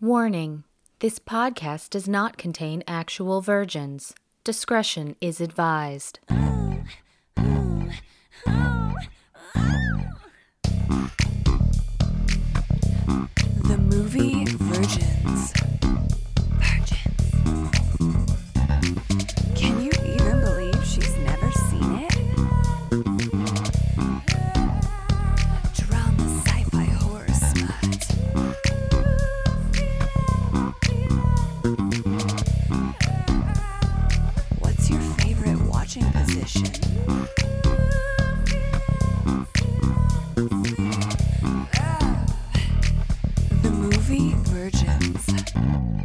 Warning this podcast does not contain actual virgins. Discretion is advised. The movie Virgins.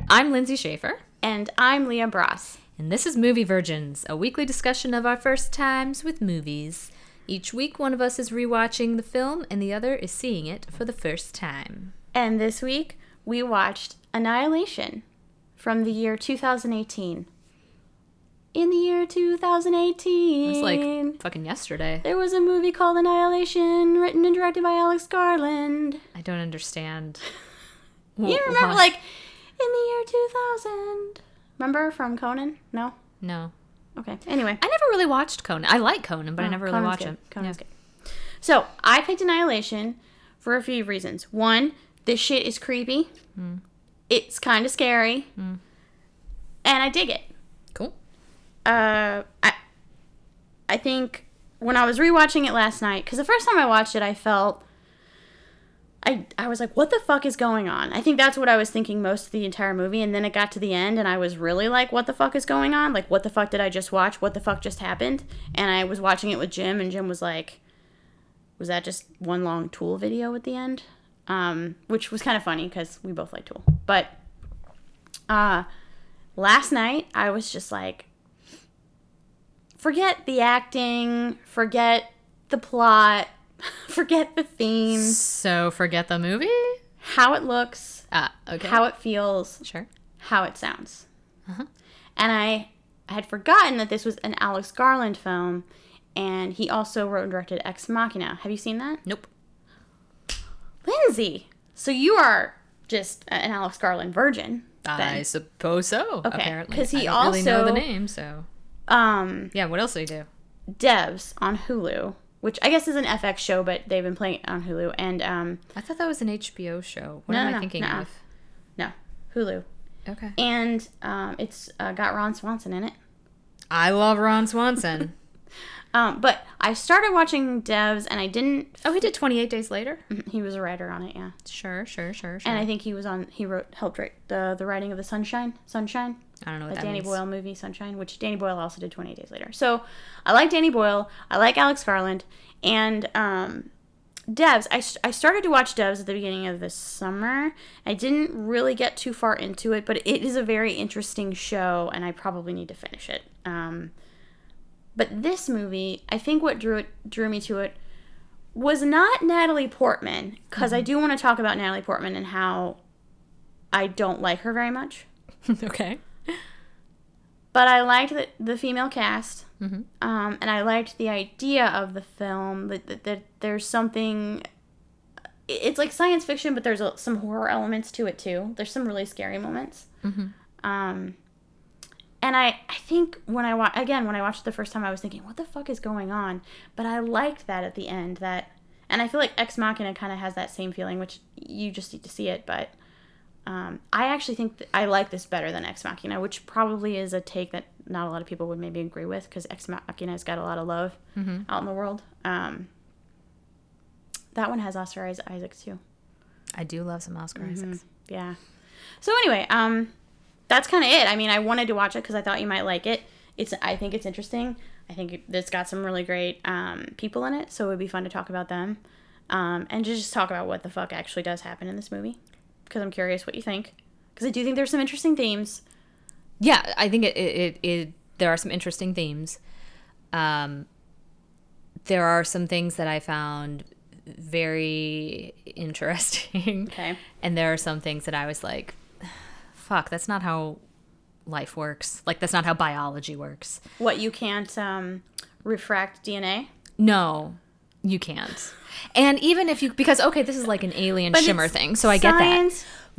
I'm Lindsay Schaefer, And I'm Leah Bross. and this is Movie Virgins, a weekly discussion of our first times with movies. Each week, one of us is rewatching the film, and the other is seeing it for the first time. And this week we watched Annihilation from the year 2018. In the year 2018, It's like fucking yesterday. there was a movie called Annihilation, written and directed by Alex Garland. I don't understand. You remember, like, in the year 2000. Remember from Conan? No? No. Okay. Anyway. I never really watched Conan. I like Conan, but I Oh, never really Conan's watched good. him. Conan's good. So I picked Annihilation for a few reasons. One, this shit is creepy. Hmm. It's kind of scary, and I dig it. Uh, I, I think when I was rewatching it last night, because the first time I watched it, I felt. I, I was like, what the fuck is going on? I think that's what I was thinking most of the entire movie. And then it got to the end, and I was really like, what the fuck is going on? Like, what the fuck did I just watch? What the fuck just happened? And I was watching it with Jim, and Jim was like, was that just one long Tool video at the end? Um, which was kind of funny because we both like Tool. But uh, last night, I was just like, forget the acting, forget the plot, forget the themes, So forget the movie? how it looks, Ah, okay. how it feels, Sure. how it sounds. Uh-huh. And I had forgotten that this was an Alex Garland film, and he also wrote and directed Ex Machina. Have you seen that? Nope. Lindsay! So you are just an Alex Garland virgin. I suppose so. Okay, Apparently, 'cause he I don't really know the name. So Um, yeah, what else do you do? Devs on Hulu, which I guess is an FX show, but they've been playing it on Hulu. And um, I thought that was an HBO show. What No, am I no, thinking nuh-uh. of? no, Hulu. Okay. And um, it's uh, got Ron Swanson in it. I love Ron Swanson. Um, but I started watching Devs, and I didn't. oh, he did 28 Days Later? He was a writer on it, yeah. Sure, sure, sure, sure. And I think he was on. He wrote, helped write the the writing of the Sunshine, Sunshine, I don't know what the Danny means. Boyle movie, Sunshine, which Danny Boyle also did 28 Days Later. So I like Danny Boyle. I like Alex Garland, and um, Devs. I started to watch Devs at the beginning of this summer. I didn't really get too far into it, but it is a very interesting show, and I probably need to finish it. Um, but this movie, I think what drew it drew me to it was not Natalie Portman, because I do want to talk about Natalie Portman and how I don't like her very much. okay. But I liked the, the female cast, Mhm. um, and I liked the idea of the film. That, that, that there's something. It's like science fiction, but there's a, some horror elements to it too. There's some really scary moments. Um, and I, I think when I wa- again when I watched it the first time, I was thinking, what the fuck is going on? But I liked that at the end. That, and I feel like Ex Machina kind of has that same feeling, which you just need to see it, but. Um, I actually think I like this better than Ex Machina, which probably is a take that not a lot of people would maybe agree with because Ex Machina has got a lot of love out in the world. Um, that one has Oscar Is- Isaac too. I do love some Oscar Isaacs. Yeah. So anyway, um, that's kind of it. I mean, I wanted to watch it because I thought you might like it. It's I think it's interesting. I think it- it's got some really great um, people in it, so it would be fun to talk about them, um, and just talk about what the fuck actually does happen in this movie. Because I'm curious what you think. Because I do think there's some interesting themes. Yeah, I think it, it, it, it there are some interesting themes. Um, there are some things that I found very interesting. Okay. And there are some things that I was like, fuck, that's not how life works. Like, that's not how biology works. What you can't um, refract DNA. No, you can't. And even if you, because, okay, this is like an alien But shimmer thing, so I get that.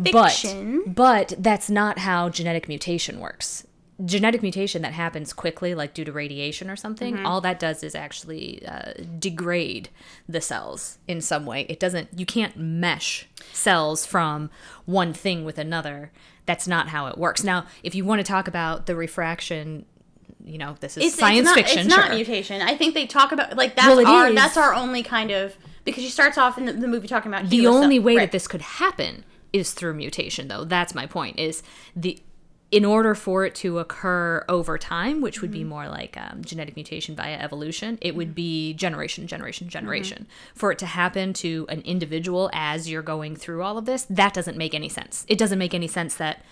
fiction. But but that's not how genetic mutation works. Genetic mutation that happens quickly, like due to radiation or something, Mm-hmm. all that does is actually uh, degrade the cells in some way. It doesn't. You can't mesh cells from one thing with another. That's not how it works. Now, if you want to talk about the refraction, you know, this is it's, science it's not, fiction. It's not mutation. I think they talk about like that's Well, our is. that's our only kind of because she starts off in the, the movie talking about the only way right. that this could happen is through mutation though that's my point is the in order for it to occur over time which would Mm-hmm. be more like um, genetic mutation via evolution it would be generation generation Mm-hmm. generation for it to happen to an individual as you're going through all of this that doesn't make any sense it doesn't make any sense that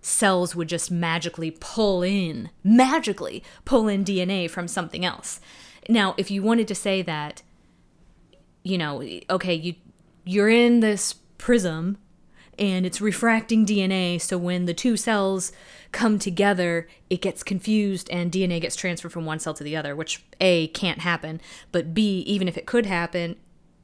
cells would just magically pull in magically pull in dna from something else. Now if you wanted to say that you know, okay, you you're in this prism and it's refracting DNA, so when the two cells come together, it gets confused and DNA gets transferred from one cell to the other, which A can't happen, but B, even if it could happen,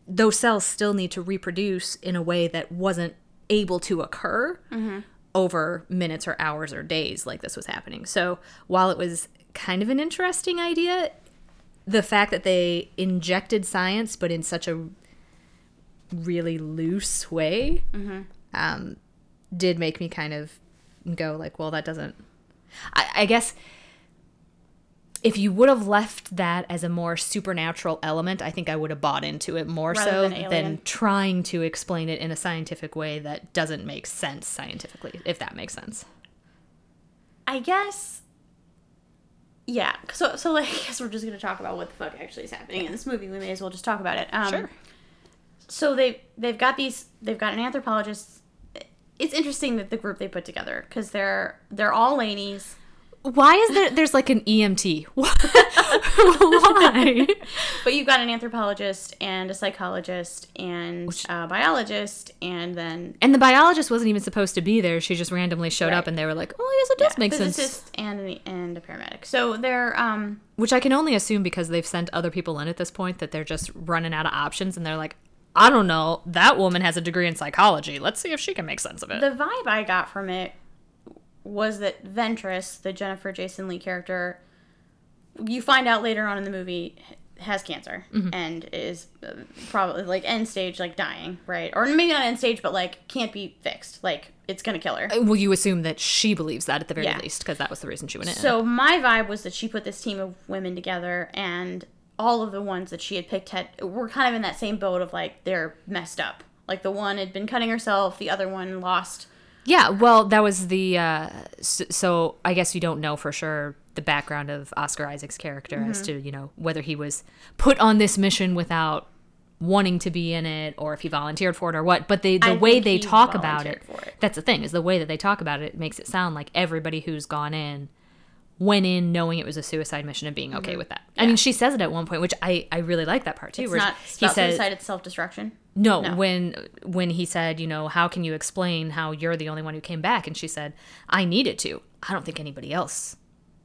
those cells still need to reproduce in a way that wasn't able to occur mm-hmm. Over minutes or hours or days like this was happening. So, while it was kind of an interesting idea, the fact that they injected science but in such a really loose way um, did make me kind of go like well that doesn't I, I guess if you would have left that as a more supernatural element i think i would have bought into it more Rather so than than, trying to explain it in a scientific way that doesn't make sense scientifically if that makes sense I guess. Yeah. So so like I guess we're just gonna talk about what the fuck actually is happening in this movie. We may as well just talk about it. Um, Sure. So they they've got these they've got an anthropologist. It's interesting that the group they put together because they're they're all ladies. Why is there there's like an emt why But you've got an anthropologist and a psychologist and a biologist and then And the biologist wasn't even supposed to be there. She just randomly showed up and they were like, oh, guess it does make sense. and and a paramedic. So they're um Which I can only assume because they've sent other people in at this point that they're just running out of options and they're like, I don't know. That woman has a degree in psychology. Let's see if she can make sense of it. the vibe I got from it was that Ventress, the Jennifer Jason Lee character, you find out later on in the movie has cancer Mm-hmm. and is uh, probably like end stage, like dying, right? Or maybe not end stage, but like can't be fixed. Like it's gonna kill her. well, you assume that she believes that at the very Yeah. least because that was the reason she went in. So my vibe was that she put this team of women together, and all of the ones that she had picked had were kind of in that same boat of like they're messed up. Like the one had been cutting herself, the other one lost. Yeah, well, that was the. Uh, so, so I guess you don't know for sure the background of Oscar Isaac's character as Mm-hmm. to you know whether he was put on this mission without wanting to be in it or if he volunteered for it or what. But they, the I way they talk about it, it. that's the thing is the way that they talk about it makes it sound like everybody who's gone in went in knowing it was a suicide mission and being okay with that. I mean, she says it at one point, which I I really like that part too. Mm-hmm. It's not he says suicide; it's self destruction. No, No. when when he said, you know, how can you explain how you're the only one who came back? And she said, I needed to. I don't think anybody else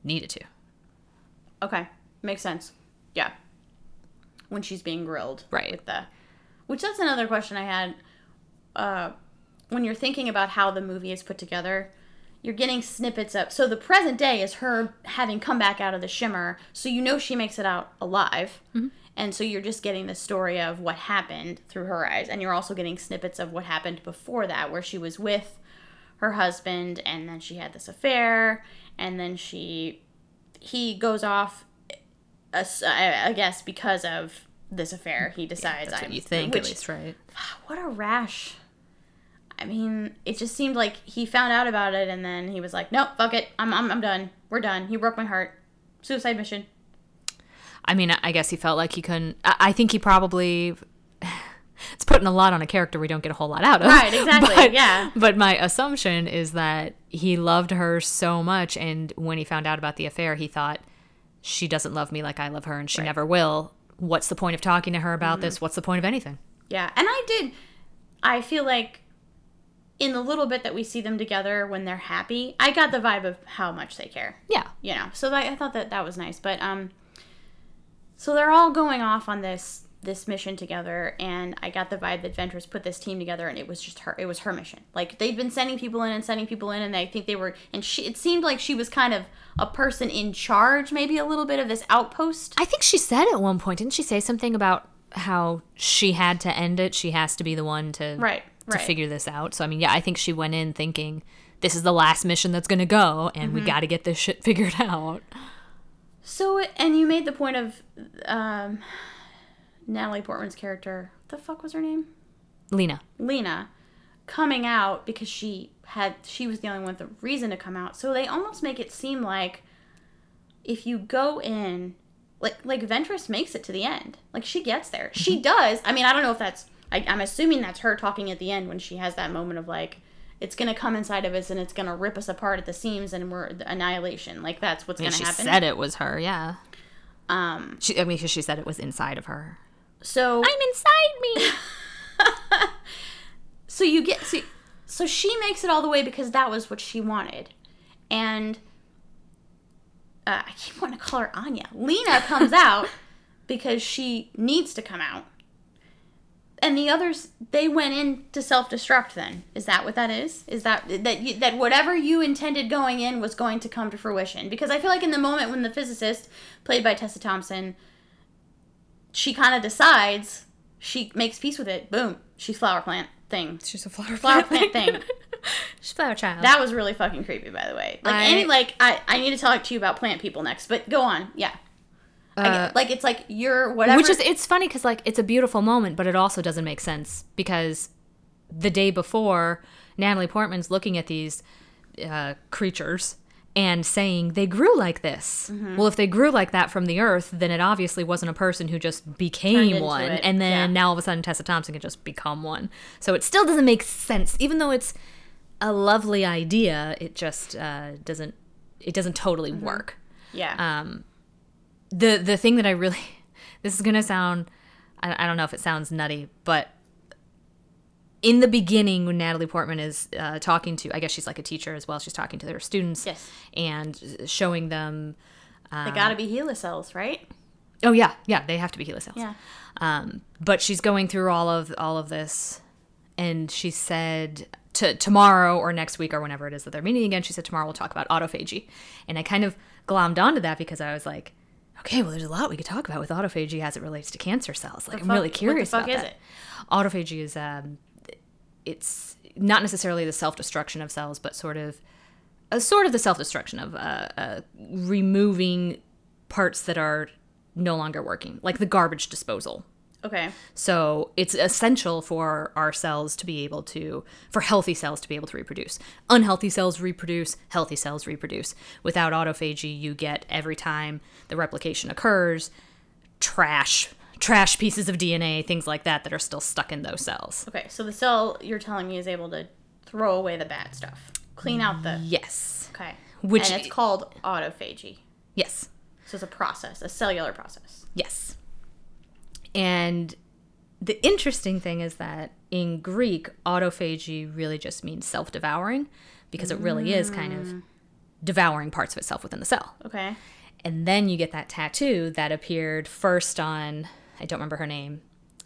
needed to. Okay, makes sense. Yeah, when she's being grilled, Right. With the, which that's another question I had. Uh, when you're thinking about how the movie is put together, you're getting snippets of. So the present day is her having come back out of the shimmer, so you know she makes it out alive, and so you're just getting the story of what happened through her eyes, and you're also getting snippets of what happened before that, where she was with her husband, and then she had this affair, and then she he goes off uh, I guess because of this affair he decides That's I'm you think, at which- least, right? what a rash. I mean it just seemed like he found out about it and then he was like nope fuck it. I'm, I'm, I'm done. We're done. He broke my heart. Suicide mission I mean, I guess he felt like he couldn't. I, I think he probably. It's putting a lot on a character we don't get a whole lot out of. Right, exactly, But, yeah. But my assumption is that he loved her so much, and when he found out about the affair, he thought, she doesn't love me like I love her, and she never will. What's the point of talking to her about Mm-hmm. this? What's the point of anything? yeah and I did I feel like in the little bit that we see them together when they're happy I got the vibe of how much they care Yeah. you know so I, I thought that that was nice but um so they're all going off on this this mission together and I got the vibe that Ventress put this team together and it was just her it was her mission. Like they'd been sending people in and sending people in and I think they were and she it seemed like she was kind of a person in charge maybe a little bit of this outpost. I think she said at one point, didn't she say something about how she had to end it? She has to be the one to Right, to right. figure this out. So I mean, yeah, I think she went in thinking this is the last mission that's going to go, and Mm-hmm. we got to get this shit figured out. So and you made the point of um Natalie Portman's character. What the fuck was her name? Lena, Lena coming out because she had she was the only one with the reason to come out. So they almost make it seem like if you go in like like Ventress makes it to the end. Like she gets there. She does. I mean, I don't know if that's I, I'm assuming that's her talking at the end when she has that moment of like it's gonna come inside of us and it's gonna rip us apart at the seams and we're the annihilation. Like that's what's and gonna she happen. She said it was her. Yeah, um. she. I mean, 'cause she said it was inside of her. So I'm inside me. so you get so, so she makes it all the way because that was what she wanted and uh, i keep wanting to call her anya lena comes out because she needs to come out and the others they went in to self-destruct then. Is that what that is? Is that that you, that whatever you intended going in was going to come to fruition? Because i feel like in the moment when the physicist played by tessa thompson she kind of decides she makes peace with it boom she's flower plant thing. She's a flower, flower plant thing. She's flower child. that was really fucking creepy by the way. Like I- any like i i need to talk to you about plant people next but go on yeah Uh, like it's like you're whatever Which is it's funny because like it's a beautiful moment, but it also doesn't make sense because the day before Natalie Portman's looking at these uh, creatures and saying they grew like this. Mm-hmm. Well, if they grew like that from the earth, then it obviously wasn't a person who just became one, it, and then yeah. now all of a sudden Tessa Thompson can just become one. So it still doesn't make sense, even though it's a lovely idea. It just uh, doesn't. It doesn't totally Mm-hmm. work yeah um the the thing that i really this is gonna sound I, I don't know if it sounds nutty but in the beginning when natalie portman is uh, talking to i guess she's like a teacher as well she's talking to their students Yes. and showing them they gotta be HeLa cells right? Oh yeah yeah they have to be HeLa cells. Yeah. Um, but she's going through all of all of this and she said to tomorrow or next week or whenever it is that they're meeting again she said tomorrow we'll talk about autophagy. And i kind of glommed onto that because i was like okay well there's a lot we could talk about with autophagy as it relates to cancer cells. Like i'm fuck- really what the curious fuck about is that. it? autophagy is um, it's not necessarily the self-destruction of cells but sort of a sort of the self-destruction of uh, uh, removing parts that are no longer working like the garbage disposal okay so it's essential for our cells to be able to, for healthy cells to be able to reproduce. Unhealthy cells reproduce, healthy cells reproduce. Without autophagy, you get every time the replication occurs, trash, trash pieces of DNA, things like that that are still stuck in those cells. okay so the cell you're telling me is able to throw away the bad stuff clean out the Yes. okay Which- and it's called autophagy Yes. so it's a process a cellular process Yes. And the interesting thing is that in Greek, autophagy really just means self devouring because it really is kind of devouring parts of itself within the cell. okay And then you get that tattoo that appeared first on, I don't remember her name.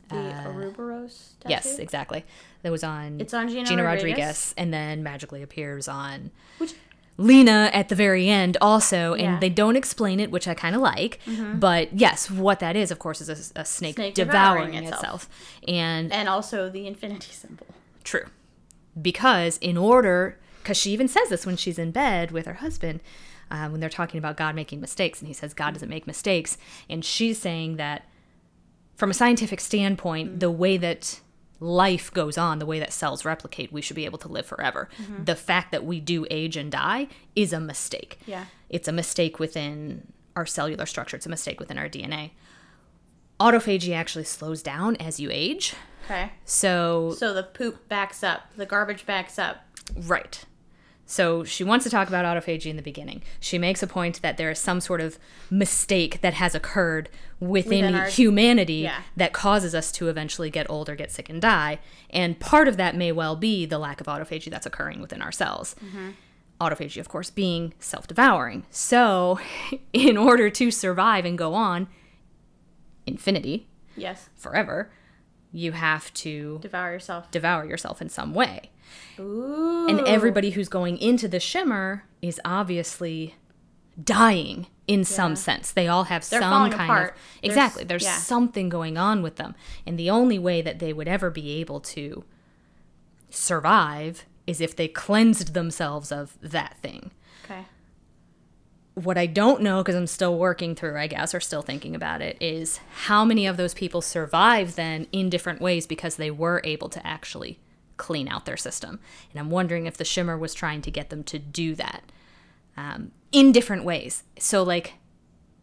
the Ouroboros tattoo? Uh, Yes, exactly. That was on It's on Gina Rodriguez. and then magically appears on which Lena at the very end also, and Yeah. Mm-hmm. they don't explain it, which I kind of like. But yes, what that is, of course, is a, a snake, Snake devouring, devouring itself. itself. And and also the infinity symbol True. Because in order, because she even says this when she's in bed with her husband, uh, when they're talking about God making mistakes, and he says God doesn't make mistakes. And she's saying that from a scientific standpoint, the way that life goes on, the way that cells replicate, we should be able to live forever. Mm-hmm. The fact that we do age and die is a mistake. Yeah. It's a mistake within our cellular structure, it's a mistake within our DNA. Autophagy actually slows down as you age. okay So so the poop backs up the garbage backs up Right. So she wants to talk about autophagy in the beginning. She makes a point that there is some sort of mistake that has occurred within, Within our- humanity Yeah. that causes us to eventually get old or get sick and die. And part of that may well be the lack of autophagy that's occurring within our cells. Mm-hmm. Autophagy, of course, being self devouring. So, in order to survive and go on, infinity, Yes. forever. You have to Devour yourself. devour yourself in some way. Ooh. And everybody who's going into the shimmer is obviously dying in some sense. They all have They're some kind apart. of There's- exactly. There's yeah. something going on with them, and the only way that they would ever be able to survive is if they cleansed themselves of that thing. What I don't know, because I'm still working through, I guess, or still thinking about it, is how many of those people survive then in different ways because they were able to actually clean out their system. And I'm wondering if the Shimmer was trying to get them to do that um, in different ways. So, like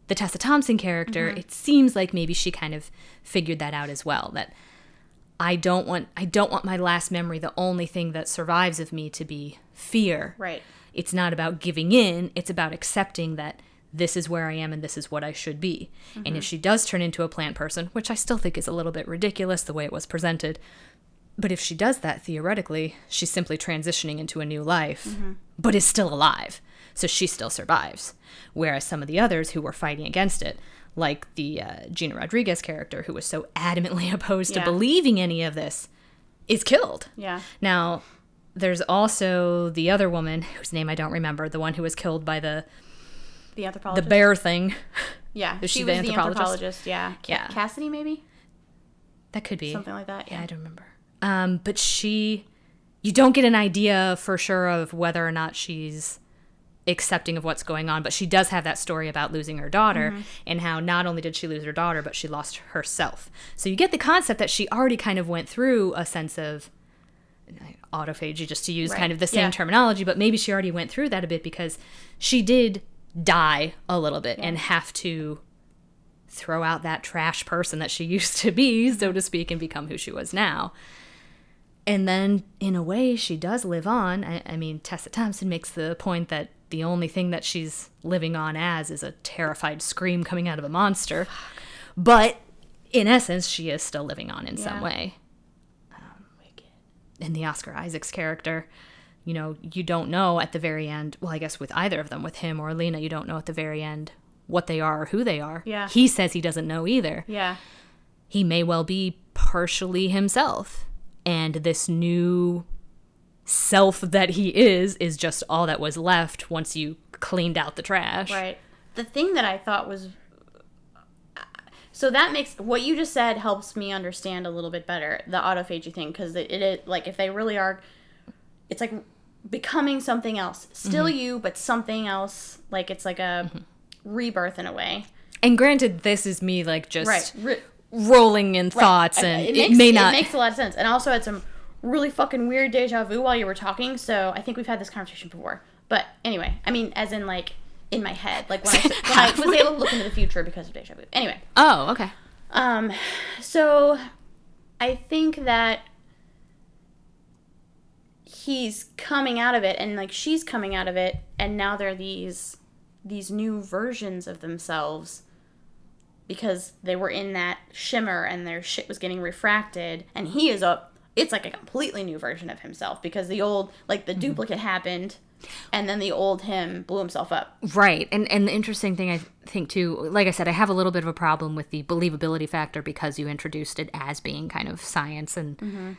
the Tessa Thompson character, it seems like maybe she kind of figured that out as well. That I don't want, I don't want my last memory, the only thing that survives of me, to be fear. Right. It's not about giving in, it's about accepting that this is where I am and this is what I should be. And if she does turn into a plant person, which I still think is a little bit ridiculous the way it was presented, but if she does that theoretically, she's simply transitioning into a new life, but is still alive. So she still survives. Whereas some of the others who were fighting against it, like the uh, Gina Rodriguez character, who was so adamantly opposed Yeah. to believing any of this, is killed. Yeah. Now, there's also the other woman whose name I don't remember, the one who was killed by the The anthropologist, the bear thing. Yeah. Is she she was the the anthropologist? anthropologist. Yeah. Yeah. Cassidy, maybe? That could be Something like that. Yeah, Yeah. I don't remember. Um, but she, you don't get an idea for sure of whether or not she's accepting of what's going on, but she does have that story about losing her daughter and how not only did she lose her daughter, but she lost herself. So you get the concept that she already kind of went through a sense of autophagy, just to use Right. kind of the same Yeah. terminology, but maybe she already went through that a bit because she did die a little bit and have to throw out that trash person that she used to be, so to speak, and become who she was now. And then, in a way, she does live on. I, I mean, Tessa Thompson makes the point that the only thing that she's living on as is a terrified scream coming out of a monster. But in essence, she is still living on in some way. And the Oscar Isaacs character, you know, you don't know at the very end. Well, I guess with either of them, with him or Lena, you don't know at the very end what they are or who they are. Yeah. He says he doesn't know either. Yeah. He may well be partially himself. And this new self that he is is just all that was left once you cleaned out the trash. Right. The thing that I thought was so that makes what you just said helps me understand a little bit better the autophagy thing because it, it is like if they really are, it's like becoming something else, still Mm-hmm. you but something else. Like it's like a rebirth in a way. And granted, this is me like just Right. Re- rolling in thoughts, I- and it, makes, may not. It makes a lot of sense, and also had some really fucking weird deja vu while you were talking. So I think we've had this conversation before. But anyway, I mean, as in like in my head, like when I, when I was able to look into the future because of deja vu. Anyway, oh, okay. um, so I think that he's coming out of it, and like she's coming out of it, and now they're these these new versions of themselves because they were in that shimmer and their shit was getting refracted and he is a it's like a completely new version of himself because the old like the duplicate happened and then the old him blew himself up Right. And and the interesting thing I think too, like I said, I have a little bit of a problem with the believability factor because you introduced it as being kind of science and mm-hmm.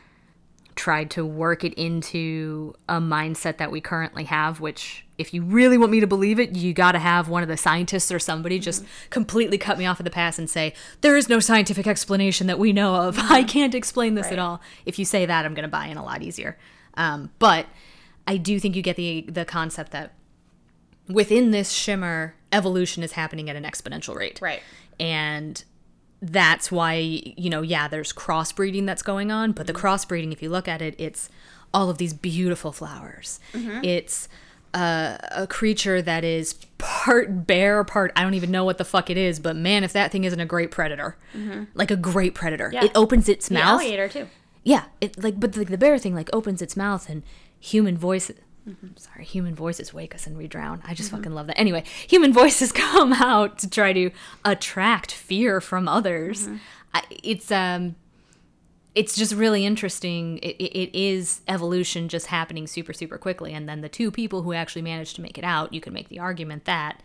tried to work it into a mindset that we currently have, which if you really want me to believe it, you got to have one of the scientists or somebody just mm-hmm. completely cut me off at the pass and say, there is no scientific explanation that we know of. I mm-hmm. can't explain this at all. If you say that, I'm going to buy in a lot easier. Um, but I do think you get the the concept that within this shimmer, evolution is happening at an exponential rate. right And that's why, you know, yeah, there's crossbreeding that's going on, but the crossbreeding, if you look at it, it's all of these beautiful flowers. It's uh, a creature that is part bear, part I don't even know what the fuck it is, but man, if that thing isn't a great predator, like a great predator, Yeah. it opens its the mouth. alligator too Yeah, it like but the, the bear thing like opens its mouth and human voices. Mm-hmm. Sorry, human voices wake us and we drown. I just mm-hmm. fucking love that. Anyway, human voices come out to try to attract fear from others. Mm-hmm. I, it's um, it's just really interesting. It, it, it is evolution just happening super super quickly, and then the two people who actually managed to make it out, you can make the argument that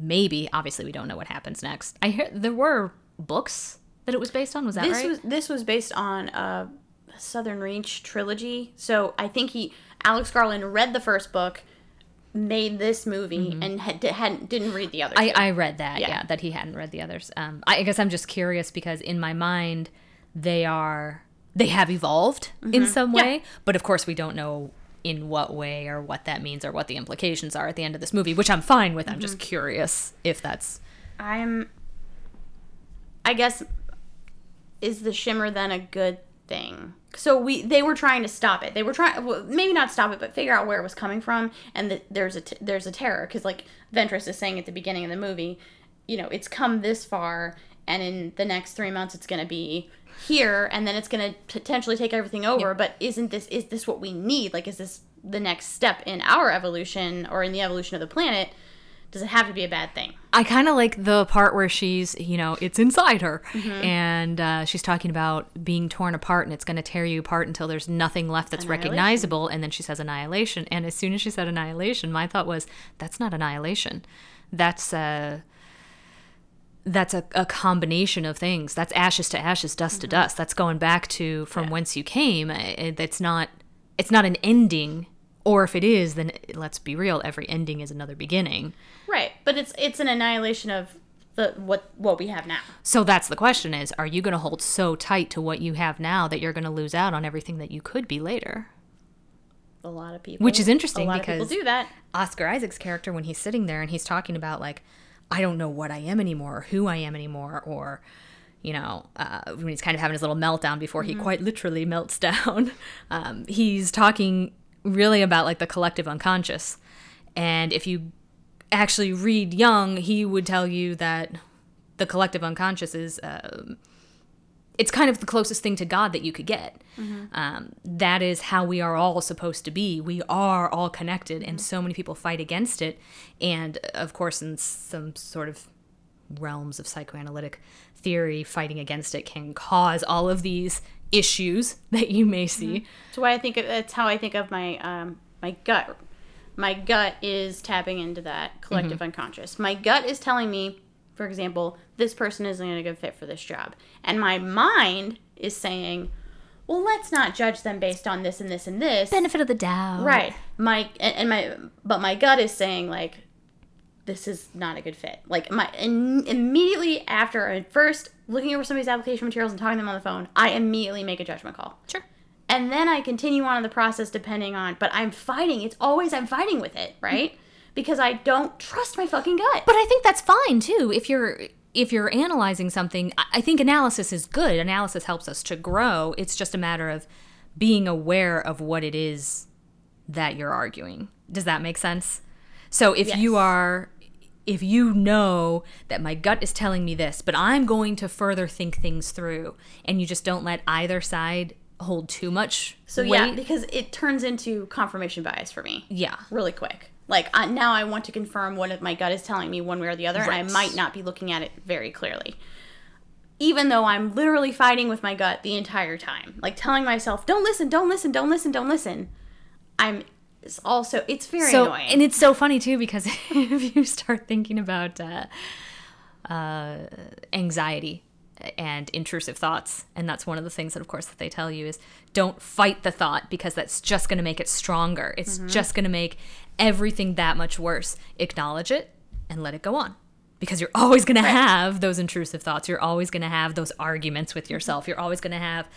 maybe obviously we don't know what happens next. I hear there were books that it was based on? Was that this right? was this was based on a Southern Reach trilogy. So I think he Alex Garland read the first book, made this movie, and had, hadn't didn't read the other. Mm-hmm. I. I read that, yeah. Yeah. that he hadn't read the others. Um, I, I guess I'm just curious because in my mind, they are they have evolved in some Yeah. way, but of course we don't know in what way or what that means or what the implications are at the end of this movie, which I'm fine with. I'm just curious if that's I'm. I guess. Is the shimmer then a good thing? So we they were trying to stop it. They were trying well, maybe not stop it, but figure out where it was coming from. And that there's a t- there's a terror because like Ventress is saying at the beginning of the movie, you know, it's come this far, and in the next three months it's going to be here, and then it's going to potentially take everything over. But isn't this is this what we need? Like, is this the next step in our evolution or in the evolution of the planet? Does it have to be a bad thing? I kind of like the part where she's, you know, it's inside her, and uh, she's talking about being torn apart, and it's going to tear you apart until there's nothing left that's recognizable. And then she says annihilation, and as soon as she said annihilation, my thought was, that's not annihilation, that's uh, that's a, a combination of things. That's ashes to ashes, dust to dust. That's going back to from whence you came. It- It's not, it's not an ending. Or if it is, then let's be real. Every ending is another beginning. Right, but it's it's an annihilation of the what what we have now. So that's the question is are you going to hold so tight to what you have now that you're going to lose out on everything that you could be later? A lot of people, Which is interesting because- do that. Oscar Isaac's character when he's sitting there and he's talking about like I don't know what I am anymore or who I am anymore or you know uh, when he's kind of having his little meltdown before he quite literally melts down um, he's talking really about like the collective unconscious and if you actually read Jung he would tell you that the collective unconscious is um, it's kind of the closest thing to God that you could get. Um, that is how we are all supposed to be. We are all connected, and so many people fight against it. And of course, in some sort of realms of psychoanalytic theory, fighting against it can cause all of these issues that you may see. That's why I think that's how I think of my um my gut. My gut is tapping into that collective Mm-hmm. unconscious. My gut is telling me, for example, this person isn't a good fit for this job, and my mind is saying, well, let's not judge them based on this and this and this. Benefit of the doubt. Right. My and my but my gut is saying like this is not a good fit. Like my in, immediately after I first looking over somebody's application materials and talking to them on the phone, I immediately make a judgment call. Sure. And then I continue on in the process depending on but I'm fighting. It's always I'm fighting with it, right? Mm-hmm. Because I don't trust my fucking gut. But I think that's fine too. If you're if you're analyzing something, I- I think analysis is good. Analysis helps us to grow. It's just a matter of being aware of what it is that you're arguing. Does that make sense? So if you are if you know that my gut is telling me this, but I'm going to further think things through and you just don't let either side hold too much so weight. yeah, because it turns into confirmation bias for me. yeah. really quick. Like I, now, I want to confirm what my gut is telling me one way or the other, and I might not be looking at it very clearly. Even though I'm literally fighting with my gut the entire time, like telling myself, "Don't listen, don't listen, don't listen, don't listen." I'm it's also it's very so annoying. and it's so funny too because if you start thinking about uh, uh, anxiety and intrusive thoughts and that's one of the things that of course that they tell you is don't fight the thought because that's just going to make it stronger. It's just going to make everything that much worse. Acknowledge it and let it go on because you're always going to have those intrusive thoughts. You're always going to have those arguments with yourself. You're always going to have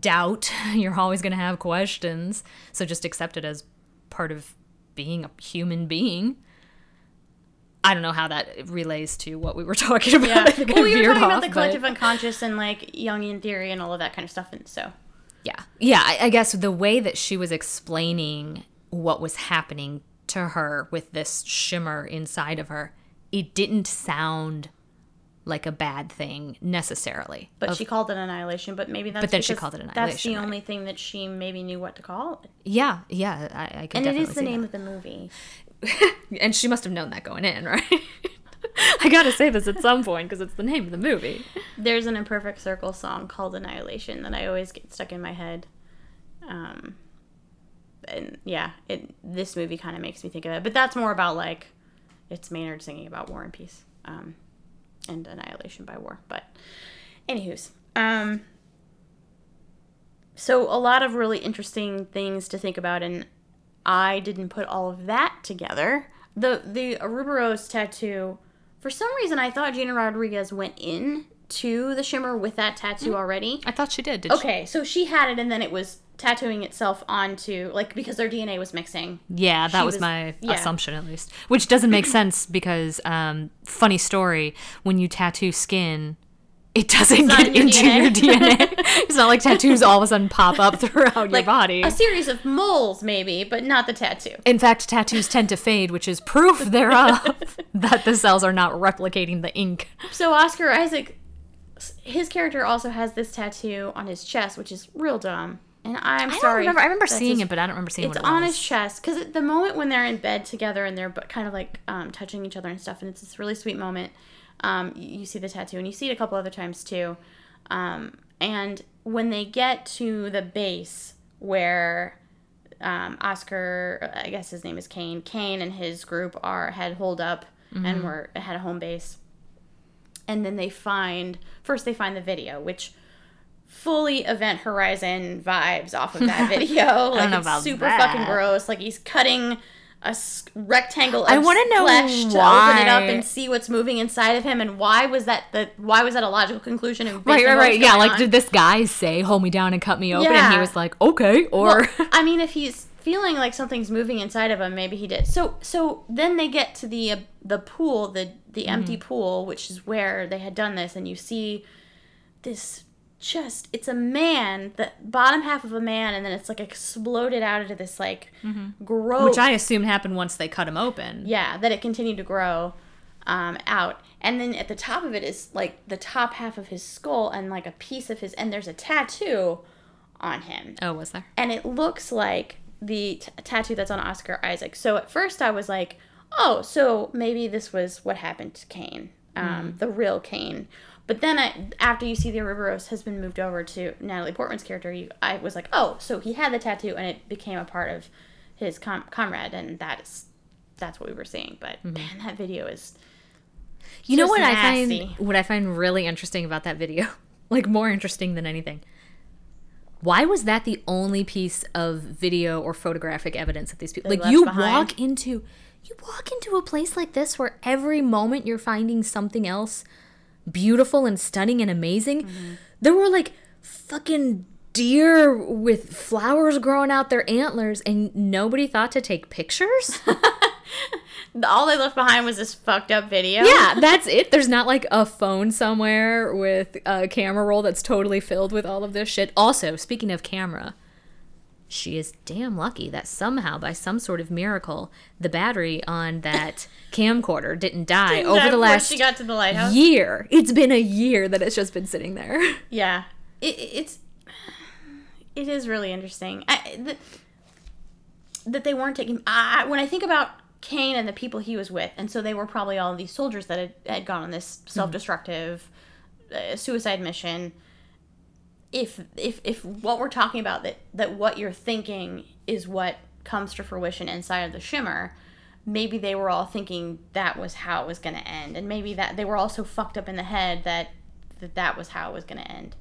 doubt. You're always going to have questions. So just accept it as part of being a human being I don't know how that relates to what we were talking about. yeah. I think I well, we were talking about off, the but- collective unconscious and like Jungian theory and all of that kind of stuff, and so Yeah. Yeah. I, I guess the way that she was explaining what was happening to her with this shimmer inside of her, it didn't sound like a bad thing necessarily. But she called it annihilation. But maybe that's But then she called it annihilation. That's the right. only thing that she maybe knew what to call it. Yeah. Yeah. I, I can And it is the name that. of the movie. And she must have known that going in, right? I gotta say this at some point because it's the name of the movie. There's A Perfect Circle song called Annihilation that I always get stuck in my head. Um, and yeah, it this movie kind of makes me think of it. But that's more about like it's Maynard singing about War and Peace, um, and Annihilation by War. But Anywho's, um, so a lot of really interesting things to think about, and I didn't put all of that together. The the Ouroboros tattoo, for some reason, I thought Gina Rodriguez went in to the shimmer with that tattoo already. I thought she did. did she? Okay, so she had it, and then it was tattooing itself onto like because their DNA was mixing. Yeah, that was, was- my yeah. assumption at least. Which doesn't make sense because um funny story, when you tattoo skin, it doesn't not get your into DNA. your DNA. it's not like tattoos all of a sudden pop up throughout your body. a series of moles, maybe, but not the tattoo. In fact, tattoos tend to fade, which is proof thereof that the cells are not replicating the ink. So Oscar Isaac, his character also has this tattoo on his chest, which is real dumb. And I'm I don't sorry. remember. I remember seeing his- it, but I don't remember seeing It's what it on was. his chest because the moment when they're in bed together and they're kind of like um, touching each other and stuff, and it's this really sweet moment. Um, you, you see the tattoo, and you see it a couple other times too. Um, and when they get to the base where um, Oscar, I guess his name is Kane. Kane and his group are had holed up Mm-hmm. and were had a home base. And then they find first they find the video, which fully Event Horizon vibes off of that video. like it's super that. fucking gross. Like he's cutting a rectangle of I wanna know flesh to open it up why. and see what's moving inside of him and why was that the why was that a logical conclusion and Right, right, right. Yeah, going like did this guy say "hold me down and cut me open"? yeah. And he was like, "Okay," or Well, I mean, if he's feeling like something's moving inside of him, maybe he did. So, so then they get to the uh, the pool, the the empty pool, which is where they had done this, and you see this just it's a man, the bottom half of a man, and then it's like exploded out into this like gross. which I assume happened once they cut him open. yeah, that it continued to grow um, out, and then at the top of it is like the top half of his skull and like a piece of his, and there's a tattoo on him Oh, was there? and it looks like the t- tattoo that's on Oscar Isaac. So at first I was like, oh, so maybe this was what happened to Kane, um, the real Kane. But then I, after you see the Ouroboros has been moved over to Natalie Portman's character, you, I was like, oh, so he had the tattoo and it became a part of his com- comrade, and that's that's what we were seeing. But mm-hmm. man, that video is You know what I find what I find really interesting about that video? Like more interesting than anything. Why was that the only piece of video or photographic evidence that these people They like you behind? walk into you walk into a place like this where every moment you're finding something else beautiful and stunning and amazing. Mm-hmm. There were like fucking deer with flowers growing out their antlers and nobody thought to take pictures? all they left behind was this fucked up video. Yeah, that's it. There's not like a phone somewhere with a camera roll that's totally filled with all of this shit. Also, speaking of camera, she is damn lucky that somehow, by some sort of miracle, the battery on that camcorder didn't die over the last she got to the lighthouse. year. It's been a year that it's just been sitting there. Yeah, it, it's it is really interesting. I, that, that they weren't taking. I, when I think about Kane and the people he was with, and so they were probably all these soldiers that had, had gone on this self-destructive uh, suicide mission. If if if what we're talking about that that what you're thinking is what comes to fruition inside of the shimmer, maybe they were all thinking that was how it was going to end, and maybe that they were all so fucked up in the head that that that was how it was going to end.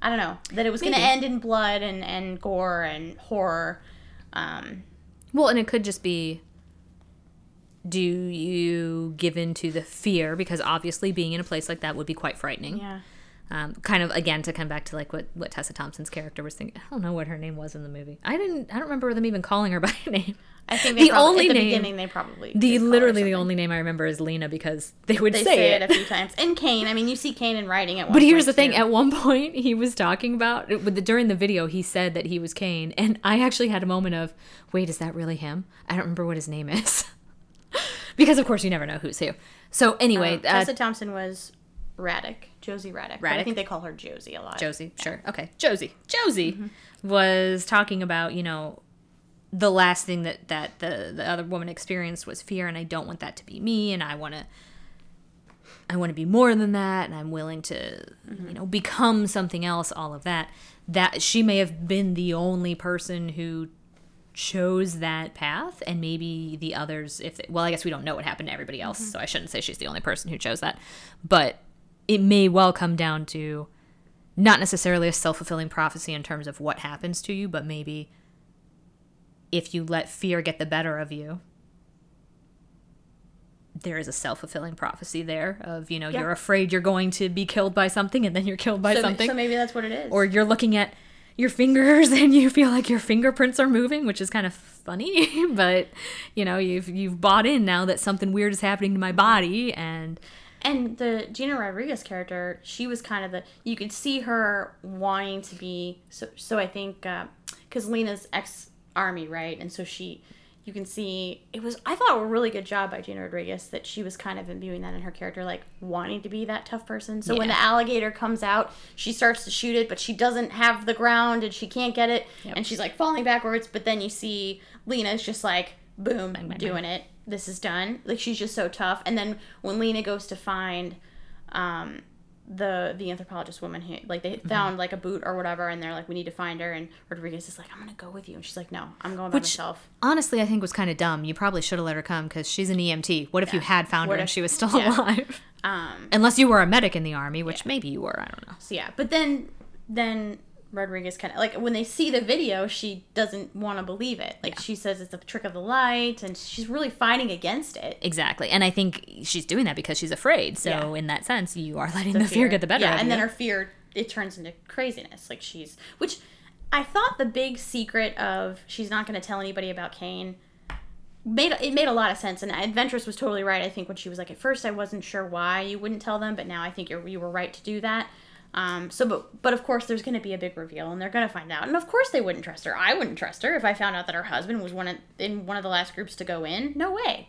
I don't know that it was going to end in blood and and gore and horror. Um, Well, and it could just be do you give in to the fear? Because obviously, being in a place like that would be quite frightening. yeah. Um, kind of again to come back to like what what Tessa Thompson's character was thinking. I don't know what her name was in the movie. I didn't. I don't remember them even calling her by name. I think they The probably, only the name- beginning they probably The did call her literally the only name I remember is Lena because they would they say, say, it. it. a few times. And Kane, I mean, you see Kane in writing at one. But here's the thing: too. at one point, he was talking about with the, during the video. He said that he was Kane, and I actually had a moment of, "Wait, is that really him?" I don't remember what his name is, because of course you never know who's who. So anyway, Um, uh, Tessa Thompson was Radek, Josie Radek. But I think they call her Josie a lot. Josie, sure. Okay. Josie. Josie Mm-hmm. was talking about, you know, the last thing that that the the other woman experienced was fear and I don't want that to be me and I want to I want to be more than that and I'm willing to, Mm-hmm. you know, become something else, all of that. That she may have been the only person who chose that path and maybe the others if they, well i guess we don't know what happened to everybody else Mm-hmm. so i shouldn't say she's the only person who chose that but it may well come down to not necessarily a self fulfilling prophecy in terms of what happens to you, but maybe if you let fear get the better of you, there is a self fulfilling prophecy there of, you know, Yeah. you're afraid you're going to be killed by something and then you're killed by so, something. so maybe that's what it is. or you're looking at your fingers and you feel like your fingerprints are moving, which is kind of funny, but you know, you've you've bought in now that something weird is happening to my body and And the Gina Rodriguez character, she was kind of the you could see her wanting to be so. So I think uh, because Lena's ex army, right, and so she, you can see it was. I thought a really good job by Gina Rodriguez that she was kind of imbuing that in her character, like wanting to be that tough person. So when the alligator comes out, she starts to shoot it, but she doesn't have the ground and she can't get it, Yep. and she's like falling backwards. But then you see Lena's just like boom bang, doing it. This is done. Like she's just so tough. And then when Lena goes to find um the the anthropologist woman who like Mm-hmm. they found like a boot or whatever and they're like we need to find her and Rodriguez is like I'm gonna go with you and she's like no I'm going by Which- myself honestly I think was kind of dumb. You probably should have let her come cuz she's an EMT. What if you had found What her and she was still yeah. alive? um Unless you were a medic in the army, which maybe you were, I don't know. so yeah but then then Rodriguez kind of like when they see the video she doesn't want to believe it like she says it's a trick of the light and she's really fighting against it Exactly. And I think she's doing that because she's afraid. So Yeah. in that sense, you are letting the, fear. get the better Yeah, of and you. then her fear it turns into craziness. Like she's which I thought the big secret of she's not going to tell anybody about Kane made it made a lot of sense and Ventress was totally right. I think when she was like at first I wasn't sure why you wouldn't tell them, but now I think you're, you were right to do that. Um, so, but but of course, there's going to be a big reveal, and they're going to find out. And of course, they wouldn't trust her. I wouldn't trust her if I found out that her husband was one of, in one of the last groups to go in. No way.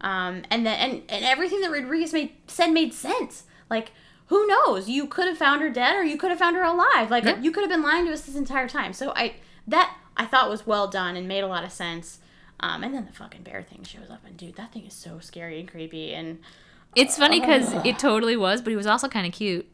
Um, and then and, and everything that Rodriguez made said made sense. Like, who knows? You could have found her dead, or you could have found her alive. Like, Yeah. you could have been lying to us this entire time. So I that I thought was well done and made a lot of sense. Um, and then the fucking bear thing shows up, and dude, that thing is so scary and creepy. And it's funny because it totally was, but he was also kind of cute.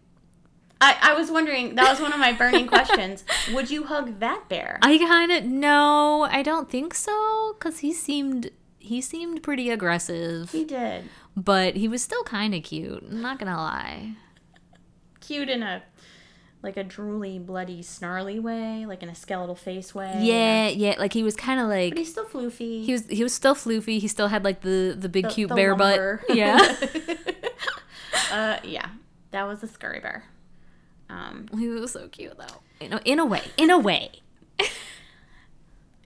I, I was wondering, that was one of my burning questions. Would you hug that bear? I kind of no, I don't think so because he seemed he seemed pretty aggressive, he did. but he was still kind of cute. I'm not gonna lie. Cute in a like a drooly, bloody, snarly way, like in a skeletal face way. Yeah, yeah, like he was kind of like But he's still floofy. he was he was still floofy. He still had like the the big The- cute the bear lumber. butt. Yeah, uh, yeah, that was the scurry bear. Um, he was so cute though. You know, in a way, in a way.